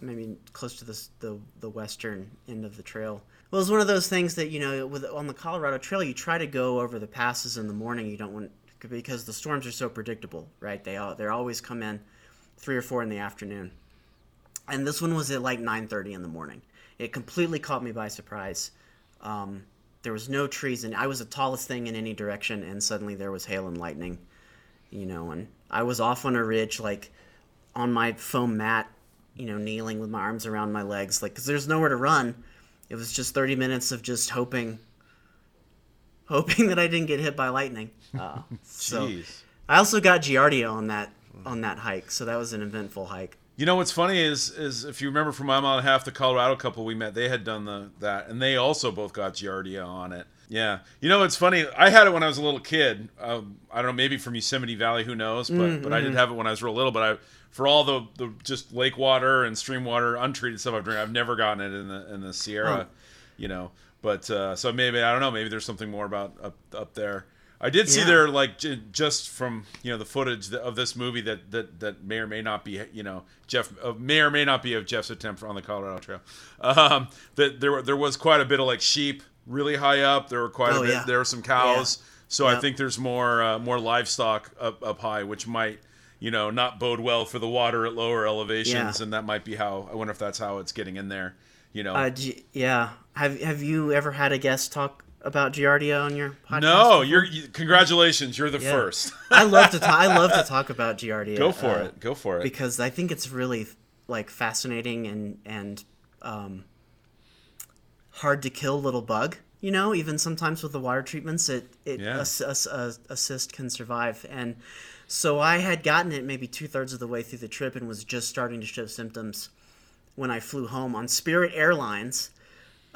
Speaker 2: maybe close to the, the the western end of the trail. Well, it's one of those things that you know, with on the Colorado Trail, you try to go over the passes in the morning. You don't want because the storms are so predictable, right? They all they always come in three or four in the afternoon, and this one was at like nine thirty in the morning. It completely caught me by surprise. Um, there was no trees, and I was the tallest thing in any direction, and suddenly there was hail and lightning. You know, and I was off on a ridge, like on my foam mat, you know, kneeling with my arms around my legs, like because there's nowhere to run. It was just 30 minutes of just hoping, hoping that I didn't get hit by lightning. [laughs] Uh, so
Speaker 1: Jeez.
Speaker 2: I also got Giardia on that on that hike, so that was an eventful hike.
Speaker 1: You know what's funny is is if you remember from my mile and a half, the Colorado couple we met, they had done the that, and they also both got Giardia on it. Yeah, you know it's funny. I had it when I was a little kid. Um, I don't know, maybe from Yosemite Valley, who knows? But but I did have it when I was real little. But I for all the the just lake water and stream water, untreated stuff I've drank, I've never gotten it in the in the Sierra. You know, but uh, so maybe I don't know. Maybe there's something more about up up there. I did see
Speaker 2: Yeah.
Speaker 1: there like j- just from you know the footage of this movie that that that may or may not be you know Jeff uh, may or may not be of Jeff's attempt on the Colorado Trail. Um, that there there was quite a bit of like sheep really high up. There were quite
Speaker 2: Oh,
Speaker 1: a bit.
Speaker 2: yeah.
Speaker 1: There were some cows. So I think there's more uh, more livestock up up high, which might you know not bode well for the water at lower elevations,
Speaker 2: Yeah.
Speaker 1: and that might be how I wonder if that's how it's getting in there. You know,
Speaker 2: Uh, G- yeah. Have Have you ever had a guest talk about Giardia on your podcast?
Speaker 1: no, you're you, congratulations, you're the
Speaker 2: Yeah.
Speaker 1: first. [laughs]
Speaker 2: I love to. Ta- I love to [laughs] talk about Giardia.
Speaker 1: Go for
Speaker 2: uh,
Speaker 1: it. Go for it.
Speaker 2: because I think it's really like fascinating and and um, hard to kill little bug. You know, even sometimes with the water treatments, it it
Speaker 1: Yeah.
Speaker 2: ass- uh, assist can survive. And so I had gotten it maybe two thirds of the way through the trip and was just starting to show symptoms when I flew home on Spirit Airlines.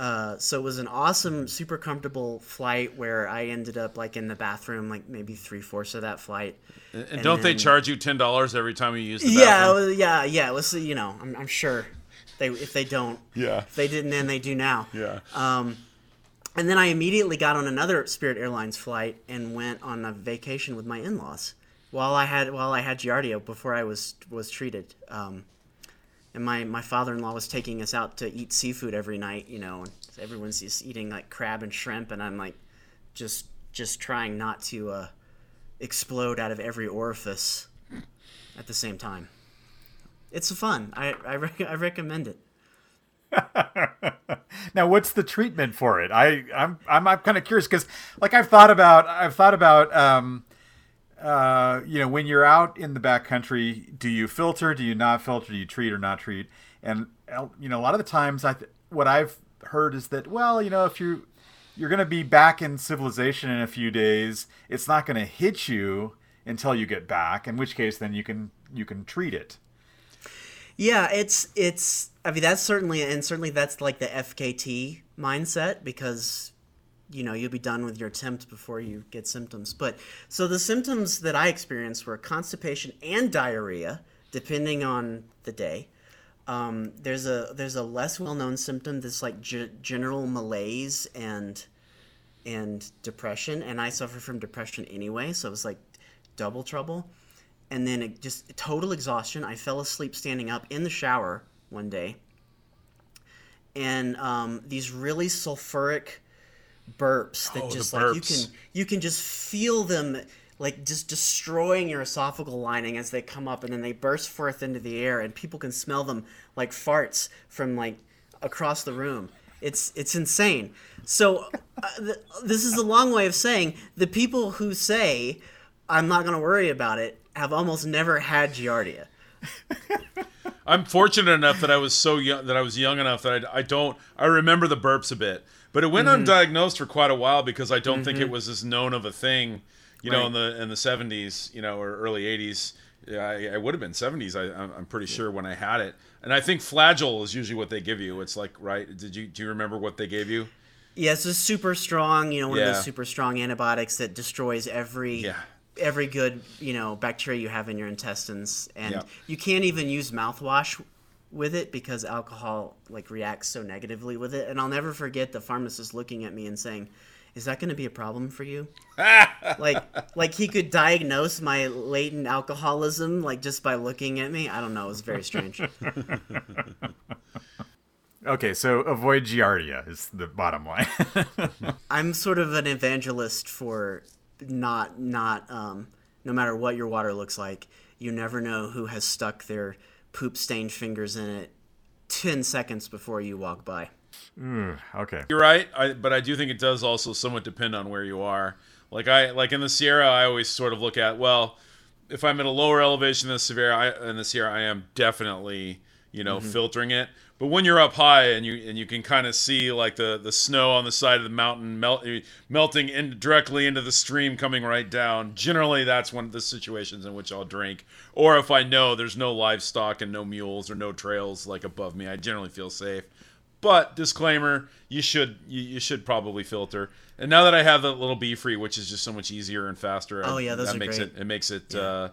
Speaker 2: Uh, so it was an awesome, super comfortable flight where I ended up like in the bathroom, like maybe three fourths of that flight.
Speaker 1: and,
Speaker 2: and
Speaker 1: don't they charge you ten dollars every time you use the
Speaker 2: Yeah,
Speaker 1: bathroom?
Speaker 2: yeah, yeah. It was you know, I'm, I'm sure they if they don't,
Speaker 1: Yeah.
Speaker 2: if they didn't, then they do now.
Speaker 1: Yeah.
Speaker 2: Um, and then I immediately got on another Spirit Airlines flight and went on a vacation with my in-laws while I had while I had Giardia before I was was treated. Um, and my, my father-in-law was taking us out to eat seafood every night, you know, and everyone's just eating like crab and shrimp, and I'm like, just just trying not to uh, explode out of every orifice at the same time. It's fun. I I, I recommend it. [laughs]
Speaker 3: Now, what's the treatment for it? I I'm I'm, I'm kind of curious because like I've thought about I've thought about um uh you know when you're out in the backcountry, do you filter? Do you not filter? Do you treat or not treat? And you know a lot of the times I th- what I've heard is that well you know if you you're going to be back in civilization in a few days, it's not going to hit you until you get back. In which case, then you can you can treat it.
Speaker 2: Yeah, it's it's. I mean, that's certainly and certainly that's like the FKT mindset because you know you'll be done with your attempt before you get symptoms. But so the symptoms that I experienced were constipation and diarrhea, depending on the day. Um, there's a there's a less well known symptom that's like ge- general malaise and and depression, and I suffer from depression anyway, so it was like double trouble. And then it just total exhaustion. I fell asleep standing up in the shower one day, and um, these really sulfuric burps that
Speaker 1: Oh,
Speaker 2: just like you can you can just feel them like just destroying your esophageal lining as they come up and then they burst forth into the air and people can smell them like farts from like across the room. It's it's insane. So uh, th- this is a long way of saying the people who say i'm not going to worry about it have almost never had giardia. [laughs]
Speaker 1: I'm fortunate enough that I was so young that I was young enough that I, I don't I remember the burps a bit, but it went
Speaker 2: Mm-hmm.
Speaker 1: undiagnosed for quite a while because I don't think it was as known of a thing, you know, in the in the 70s, you know, or early 80s. Yeah, I, I would have been 70s. I, I'm- I'm pretty sure when I had it, and I think Flagyl is usually what they give you. It's like right. Did you do you remember what they gave you?
Speaker 2: yeah it's a super strong you know one of those super strong antibiotics that destroys every
Speaker 1: Yeah.
Speaker 2: every good you know bacteria you have in your intestines and
Speaker 1: Yeah.
Speaker 2: you can't even use mouthwash with it because alcohol like reacts so negatively with it. And i'll never forget the pharmacist looking at me and saying is that going to be a problem for you? [laughs] Like like he could diagnose my latent alcoholism like just by looking at me. I don't know. It was very strange. [laughs]
Speaker 3: Okay, so avoid giardia is the bottom line. [laughs]
Speaker 2: i'm sort of an evangelist for not not um no matter what your water looks like you never know who has stuck their poop stained fingers in it 10 seconds before you walk by Mm,
Speaker 3: okay.
Speaker 1: You're right, I, but I do think it does also somewhat depend on where you are. Like I like in the Sierra, I always sort of look at well, if I'm at a lower elevation in the Sierra, I, in the Sierra, I am definitely you know filtering it. But when you're up high and you and you can kind of see like the the snow on the side of the mountain melt, melting in directly into the stream coming right down. Generally, that's one of the situations in which I'll drink. Or if I know there's no livestock and no mules or no trails like above me, I generally feel safe. But disclaimer, you should you, you should probably filter. And now that I have the little BeFree, which is just so much easier and faster,
Speaker 2: Oh, yeah, those
Speaker 1: that
Speaker 2: are
Speaker 1: makes
Speaker 2: great.
Speaker 1: it it makes it. Uh,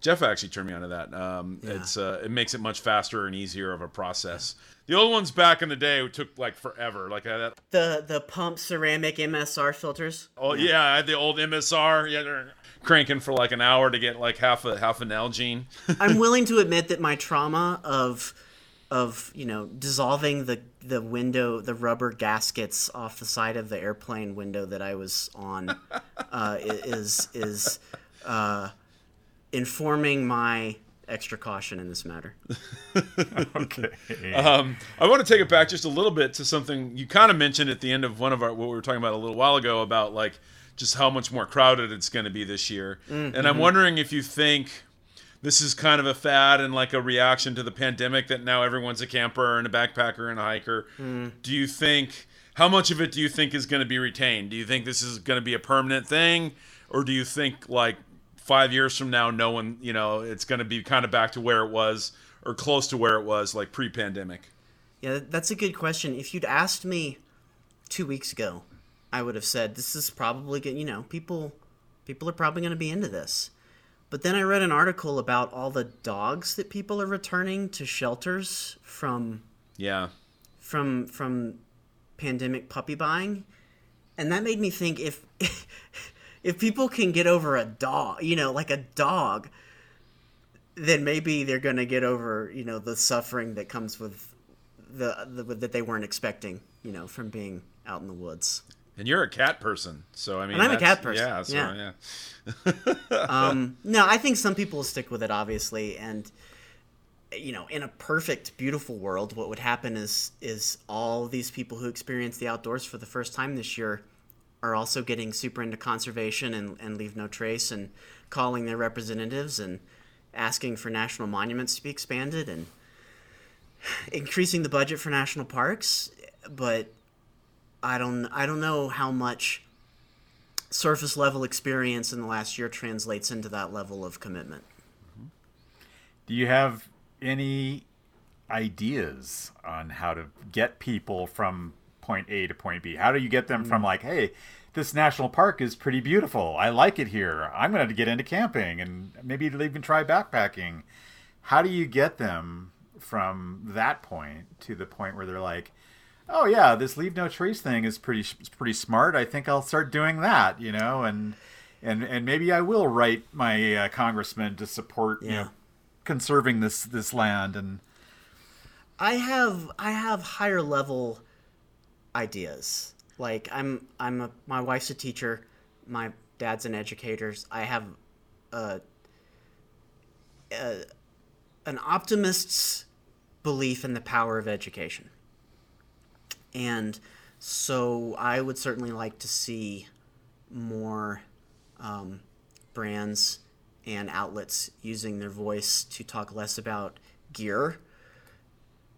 Speaker 1: Jeff actually turned me onto that. Um,
Speaker 2: Yeah.
Speaker 1: It's uh, it makes it much faster and easier of a process. The old ones back in the day took like forever. Like I had,
Speaker 2: The the pump ceramic MSR filters.
Speaker 1: oh yeah, I had the old MSR. Yeah, they're cranking for like an hour to get like half a half an Nalgene. [laughs]
Speaker 2: I'm willing to admit that my trauma of of you know dissolving the the window the rubber gaskets off the side of the airplane window that I was on uh, is is uh, informing my extra caution in this matter. [laughs]
Speaker 3: Okay.
Speaker 1: Um, I want to take it back just a little bit to something you kind of mentioned at the end of one of our what we were talking about a little while ago about like just how much more crowded it's going to be this year. And I'm wondering if you think this is kind of a fad and like a reaction to the pandemic that now everyone's a camper and a backpacker and a hiker. Do you think how much of it do you think is going to be retained? Do you think this is going to be a permanent thing or do you think like 5 years from now no one, you know, it's going to be kind of back to where it was or close to where it was like pre-pandemic?
Speaker 2: Yeah, that's a good question. If you'd asked me two weeks ago, I would have said this is probably good. You know, people people are probably going to be into this. But then I read an article about all the dogs that people are returning to shelters from
Speaker 1: Yeah.
Speaker 2: from from pandemic puppy buying, and that made me think if if people can get over a dog, you know, like a dog, then maybe they're going to get over you know the suffering that comes with the, the that they weren't expecting, you know, from being out in the woods.
Speaker 1: And you're a cat person, so I mean,
Speaker 2: And I'm a cat person,
Speaker 1: Yeah, so
Speaker 2: yeah.
Speaker 1: yeah. [laughs]
Speaker 2: Um, no, I think some people will stick with it, obviously, and you know, in a perfect, beautiful world, what would happen is is all these people who experience the outdoors for the first time this year are also getting super into conservation and, and leave no trace and calling their representatives and asking for national monuments to be expanded and increasing the budget for national parks but I don't I don't know how much surface level experience in the last year translates into that level of commitment. Mm-hmm.
Speaker 3: Do you have any ideas on how to get people from point A to point B? How do you get them from like, hey, this national park is pretty beautiful. I like it here. I'm going to get into camping and maybe even try backpacking. How do you get them from that point to the point where they're like, oh yeah, this leave no trace thing is pretty pretty smart. I think I'll start doing that, you know, and and and maybe I will write my uh, congressman to support you
Speaker 2: Yeah.
Speaker 3: know conserving this this land and
Speaker 2: I have I have higher level ideas. Like I'm I'm a my wife's a teacher, my dad's an educator. I have a, a an optimist's belief in the power of education. And so I would certainly like to see more um, brands and outlets using their voice to talk less about gear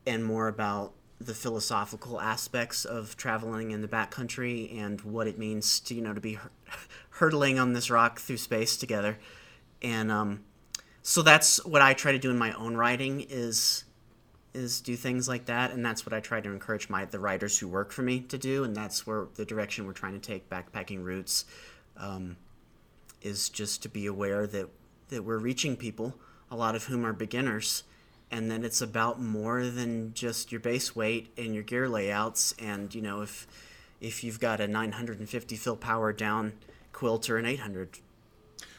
Speaker 2: and more about the philosophical aspects of traveling in the backcountry and what it means to you know to be hur- [laughs] hurtling on this rock through space together. And um, so that's what i try to do in my own writing is is do things like that. And that's what i try to encourage my the writers who work for me to do. And that's where the direction we're trying to take backpacking routes um, is just to be aware that that we're reaching people a lot of whom are beginners and then it's about more than just your base weight and your gear layouts and you know if if you've got a 950 fill power down quilt or an 800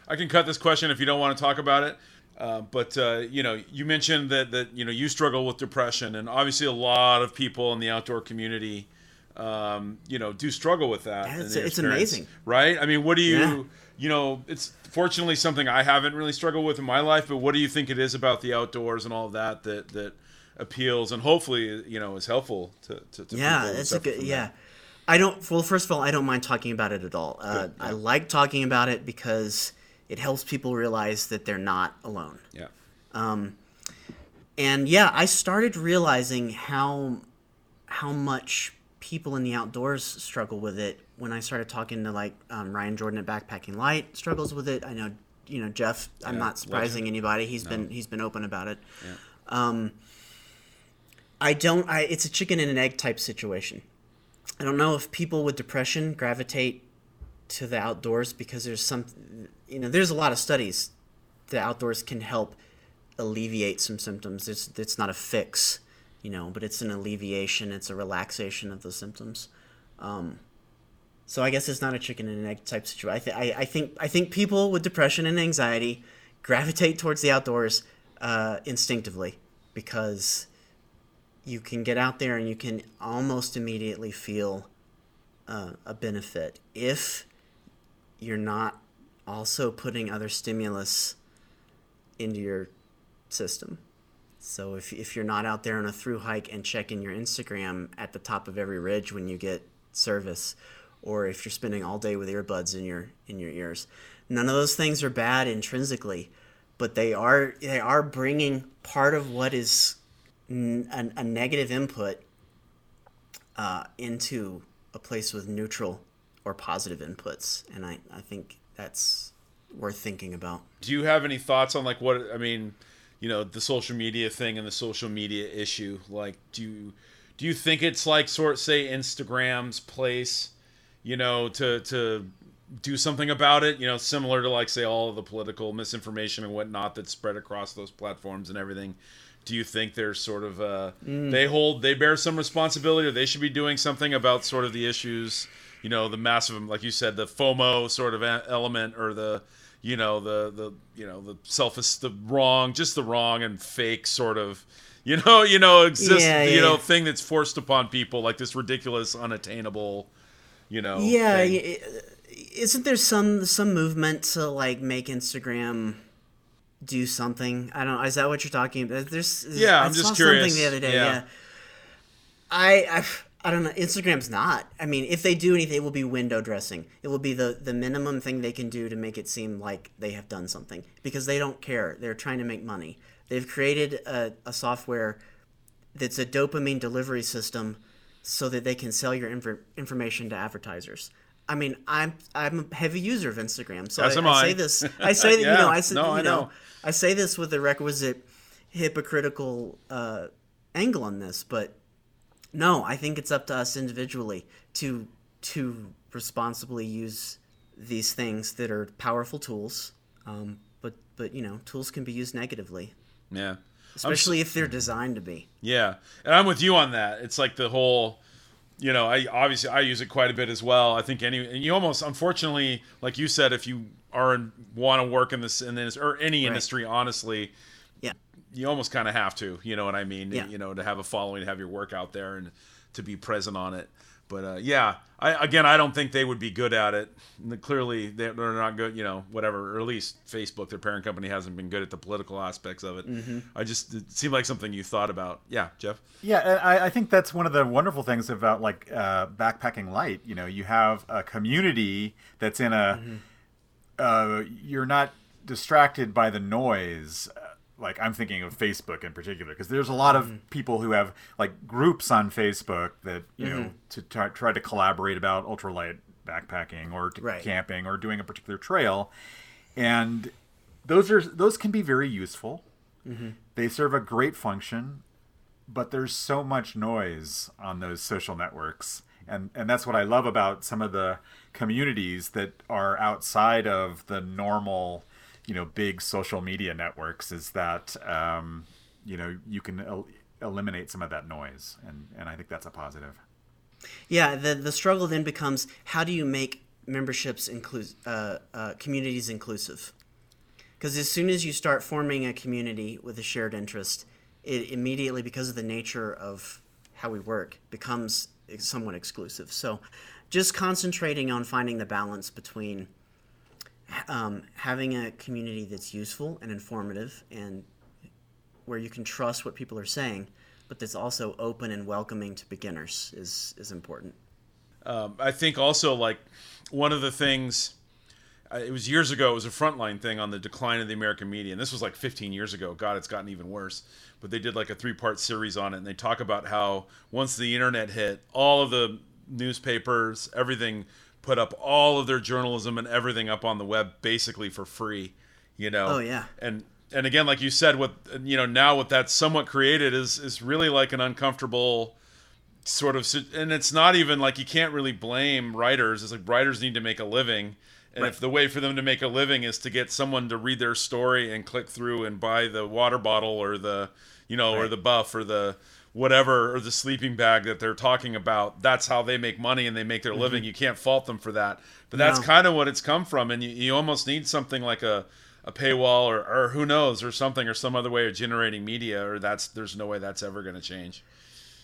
Speaker 1: I can cut this question if you don't want to talk about it. Uh, but uh, you know, you mentioned that that you know you struggle with depression, and obviously a lot of people in the outdoor community, um, you know, do struggle with that.
Speaker 2: Yeah, it's- it's amazing.
Speaker 1: right? I mean, what do you,
Speaker 2: Yeah.
Speaker 1: You know, it's fortunately something I haven't really struggled with in my life. But what do you think it is about the outdoors and all that that that appeals and hopefully you know is helpful to to, to
Speaker 2: yeah
Speaker 1: people
Speaker 2: it's a good yeah
Speaker 1: that?
Speaker 2: i don't well first of all i don't mind talking about it at all uh, i like talking about it because it helps people realize that they're not alone
Speaker 1: Yeah.
Speaker 2: Um, and yeah i started realizing how how much people in the outdoors struggle with it when i started talking to like um, ryan jordan at backpacking light struggles with it i know you know jeff i'm not surprising anybody he's been he's been open about it um, I don't. I it's a chicken and an egg type situation. I don't know if people with depression gravitate to the outdoors because there's some, you know, there's a lot of studies. The outdoors can help alleviate some symptoms. It's it's not a fix, you know, but it's an alleviation. It's a relaxation of the symptoms. Um, so I guess it's not a chicken and an egg type situation. I, th- I, I think I think people with depression and anxiety gravitate towards the outdoors uh, instinctively because you can get out there and you can almost immediately feel uh, a benefit if you're not also putting other stimulus into your system. So if, if you're not out there on a through hike and checking your Instagram at the top of every ridge when you get service, or if you're spending all day with earbuds in your in your ears, none of those things are bad intrinsically, but they are they are bringing part of what is a negative input uh, into a place with neutral or positive inputs, and I, I think that's worth thinking about.
Speaker 1: Do you have any thoughts on like what I mean, you know, the social media thing and the social media issue? Like, do you do you think it's like sort say Instagram's place, you know, to to do something about it? You know, similar to like say all of the political misinformation and whatnot that's spread across those platforms and everything. Do you think there's sort of uh, they hold they bear some responsibility or they should be doing something about sort of the issues? You know, the massive, like you said, the FOMO sort of element or the you know the the you know the self the wrong just the wrong and fake sort of you know you know exist
Speaker 2: Yeah,
Speaker 1: you
Speaker 2: yeah,
Speaker 1: know thing that's forced upon people like this ridiculous unattainable you know
Speaker 2: Yeah,
Speaker 1: thing.
Speaker 2: isn't there some some movement to like make Instagram do something? I don't. Is that what you're talking about? There's.
Speaker 1: Yeah,
Speaker 2: I
Speaker 1: I'm just
Speaker 2: saw
Speaker 1: curious.
Speaker 2: Something the other day.
Speaker 1: Yeah.
Speaker 2: Yeah. I I I don't know. Instagram's not. I mean, if they do anything, it will be window dressing. It will be the the minimum thing they can do to make it seem like they have done something because they don't care. They're trying to make money. They've created a, a software that's a dopamine delivery system so that they can sell your infor- information to advertisers. I mean, I'm I'm a heavy user of Instagram, so I, I
Speaker 1: I.
Speaker 2: say this. [laughs] I say that
Speaker 1: Yeah.
Speaker 2: you know I say
Speaker 1: No,
Speaker 2: you
Speaker 1: I
Speaker 2: know,
Speaker 1: know.
Speaker 2: I say this with the requisite hypocritical uh, angle on this, but no, I think it's up to us individually to to responsibly use these things that are powerful tools. Um, but but you know, tools can be used negatively,
Speaker 1: yeah
Speaker 2: Especially if they're designed to be.
Speaker 1: Yeah, and I'm with you on that. It's like the whole, you know, I obviously I use it quite a bit as well. I think any and you almost unfortunately, like you said, if you are in, want to work in this in this or any industry, honestly,
Speaker 2: Yeah.
Speaker 1: you almost kind of have to. You know what I mean?
Speaker 2: Yeah.
Speaker 1: You know, to have a following, to have your work out there, and to be present on it. But uh, yeah, I again, I don't think they would be good at it. Clearly, they're they're not good. You know, whatever. Or at least Facebook, their parent company, hasn't been good at the political aspects of it.
Speaker 2: Mm-hmm.
Speaker 1: I just it seemed like something you thought about. Yeah, Jeff.
Speaker 3: Yeah, I, I think that's one of the wonderful things about like uh, backpacking light. You know, you have a community that's in a. Uh, you're not distracted by the noise. Like I'm thinking of Facebook in particular, because there's a lot of mm. people who have like groups on Facebook that you know mm-hmm. to try, try to collaborate about ultralight backpacking or
Speaker 2: Right.
Speaker 3: camping or doing a particular trail, and those are those can be very useful. Mm-hmm. They serve a great function, but there's so much noise on those social networks. And and that's what i love about some of the communities that are outside of the normal you know big social media networks is that um, you know you can el- eliminate some of that noise and and i think that's a positive
Speaker 2: Yeah, the the struggle then becomes how do you make memberships include uh, uh, communities inclusive? Because as soon as you start forming a community with a shared interest, it immediately, because of the nature of how we work, becomes somewhat exclusive. So, just concentrating on finding the balance between um, having a community that's useful and informative and where you can trust what people are saying, but that's also open and welcoming to beginners is is important.
Speaker 1: Um, I think also like one of the things uh, it was years ago. It was a frontline thing on the decline of the American media, and this was like 15 years ago. God, it's gotten even worse. But they did like a three-part series on it, and they talk about how once the internet hit, all of the newspapers, everything, put up all of their journalism and everything up on the web basically for free. You know.
Speaker 2: Oh, yeah.
Speaker 1: And and again, like you said, what you know now, what that's somewhat created is is really like an uncomfortable sort of, and it's not even like you can't really blame writers. It's like writers need to make a living. And if the way for them to make a living is to get someone to read their story and click through and buy the water bottle or the, you know, or the buff or the whatever or the sleeping bag that they're talking about, that's how they make money and they make their living. You can't fault them for that. But that's
Speaker 2: No.
Speaker 1: kind of what it's come from. And you, you almost need something like a, a paywall or, or who knows or something or some other way of generating media or that's there's no way that's ever going to change.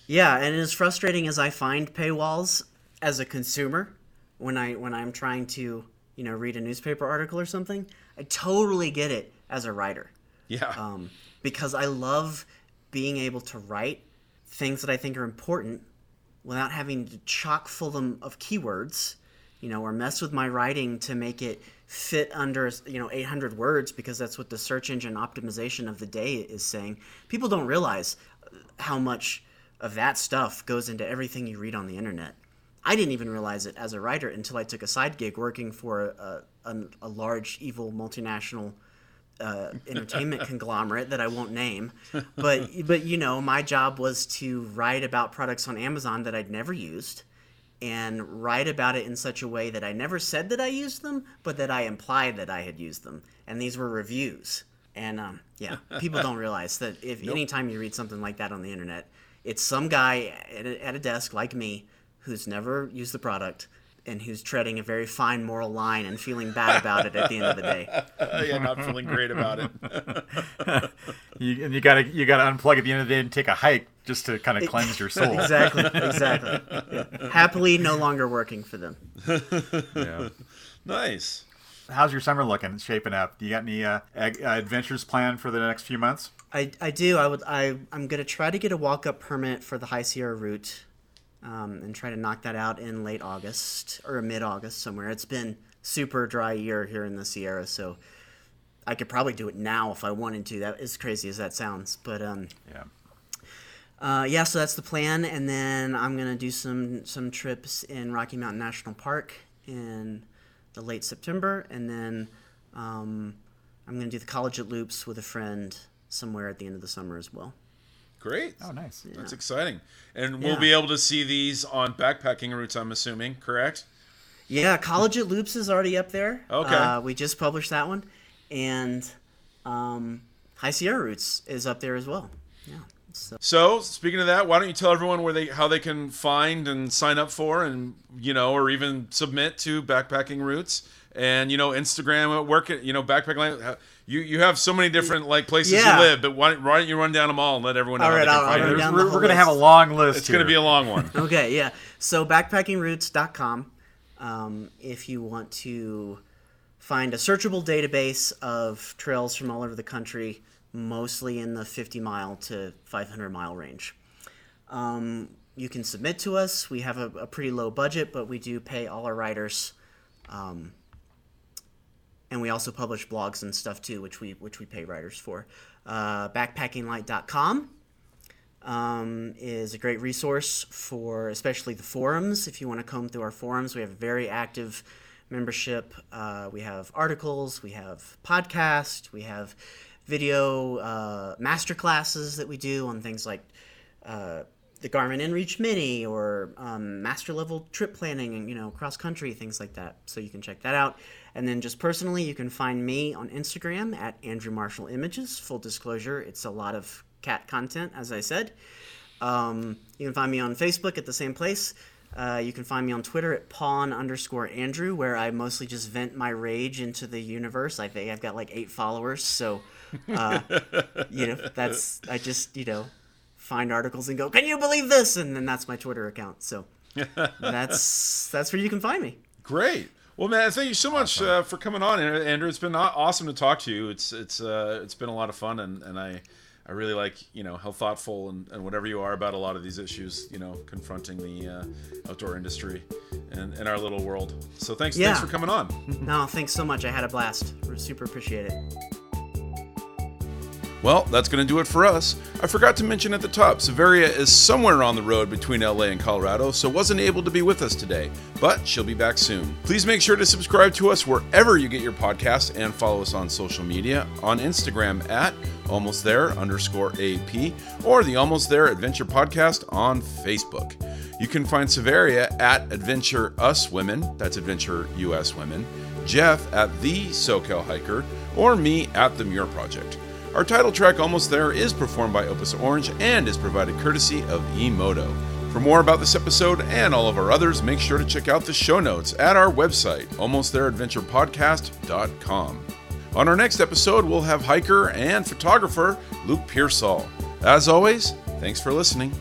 Speaker 2: Yeah, and as frustrating as I find paywalls as a consumer, when I when I'm trying to you know read a newspaper article or something, I totally get it as a writer
Speaker 1: Yeah.
Speaker 2: um, because I love being able to write things that I think are important without having to chock full them of keywords, you know, or mess with my writing to make it fit under you know 800 words because that's what the search engine optimization of the day is saying. People don't realize how much of that stuff goes into everything you read on the internet. I didn't even realize it as a writer until I took a side gig working for a, a, a large, evil multinational uh, entertainment conglomerate that I won't name. But [laughs] but you know, my job was to write about products on Amazon that I'd never used and write about it in such a way that I never said that I used them, but that I implied that I had used them. And these were reviews. And um, yeah, people don't [laughs] realize that if anytime you read something like that on the internet, it's some guy at a, at a desk like me who's never used the product and who's treading a very fine moral line and feeling bad about it at the end of the day. [laughs]
Speaker 1: yeah, not feeling great about it. [laughs]
Speaker 3: You, and you gotta you gotta unplug at the end of the day and take a hike just to kind of cleanse your [laughs] soul.
Speaker 2: Exactly, exactly. Yeah. Happily no longer working for them.
Speaker 3: Yeah.
Speaker 1: nice.
Speaker 3: How's your summer looking? Shaping up. Do you got any uh, ag- uh, adventures planned for the next few months?
Speaker 2: I, I do. I would. I I'm gonna try to get a walk up permit for the High Sierra route, um, and try to knock that out in late August or mid August somewhere. It's been super dry year here in the Sierra, so I could probably do it now if I wanted to. That as crazy as that sounds, but um,
Speaker 3: Yeah.
Speaker 2: uh, yeah. So that's the plan, and then I'm gonna do some some trips in Rocky Mountain National Park in the late September, and then um, I'm gonna do the Collegiate Loops with a friend somewhere at the end of the summer as well.
Speaker 1: Great.
Speaker 3: Oh, nice.
Speaker 1: That's exciting. And we'll
Speaker 2: Yeah.
Speaker 1: be able to see these on backpacking routes, I'm assuming, correct?
Speaker 2: Yeah, Collegiate Loops is already up there.
Speaker 1: Okay.
Speaker 2: Uh, we just published that one, and um, High Sierra Routes is up there as well. Yeah. So
Speaker 1: So, speaking of that, why don't you tell everyone where they how they can find and sign up for and you know or even submit to backpacking routes and you know Instagram where can you know backpacking you you have so many different like places
Speaker 2: Yeah.
Speaker 1: you live, but why, why don't you run down them all and let everyone know
Speaker 2: All
Speaker 1: how
Speaker 2: right,
Speaker 1: they can
Speaker 2: I'll- I'll run down
Speaker 3: we're we're gonna have a long list.
Speaker 1: It's going to be a long one. [laughs]
Speaker 2: okay, yeah. So backpackingroutes.com. Um, if you want to find a searchable database of trails from all over the country, mostly in the 50 mile to 500 mile range. Um, you can submit to us. We have a, a pretty low budget, but we do pay all our writers. Um, and we also publish blogs and stuff too, which we which we pay writers for. Uh, backpackinglight.com um, is a great resource for especially the forums. If you want to comb through our forums, we have very active membership. Uh, we have articles, we have podcasts, we have video uh, master classes that we do on things like uh, the Garmin InReach Mini or um, master level trip planning and you know cross country things like that. So you can check that out. And then just personally, you can find me on Instagram at Andrew Marshall Images. Full disclosure, it's a lot of cat content, as I said. Um, you can find me on Facebook at the same place. Uh, you can find me on Twitter at pawn underscore Andrew, where I mostly just vent my rage into the universe. I think I've got like eight followers, so uh, [laughs] you know that's I just you know find articles and go, "Can you believe this?" And then that's my Twitter account. So [laughs] that's that's where you can find me.
Speaker 1: Great. Well, man, thank you so much uh, for coming on, Andrew. It's been awesome to talk to you. It's it's uh, it's been a lot of fun, and, and I I really like you know how thoughtful and, and whatever you are about a lot of these issues. You know, confronting the uh, outdoor industry and, and our little world. So thanks
Speaker 2: Yeah.
Speaker 1: thanks for coming on. [laughs]
Speaker 2: No, thanks so much. I had a blast. Super appreciate it.
Speaker 1: Well, that's going to do it for us. I forgot to mention at the top, Severia is somewhere on the road between LA and Colorado, so wasn't able to be with us today, but she'll be back soon. Please make sure to subscribe to us wherever you get your podcasts and follow us on social media on Instagram at almost there underscore AP or the Almost There Adventure Podcast on Facebook. You can find Severia at Adventure Us Women, that's Adventure US Women, Jeff at The SoCal Hiker, or me at The Muir Project. Our title track, Almost There, is performed by Opus Orange and is provided courtesy of Emoto. For more about this episode and all of our others, make sure to check out the show notes at our website, almostthereadventurepodcast.com. On our next episode, we'll have hiker and photographer Luke Pearsall. As always, thanks for listening.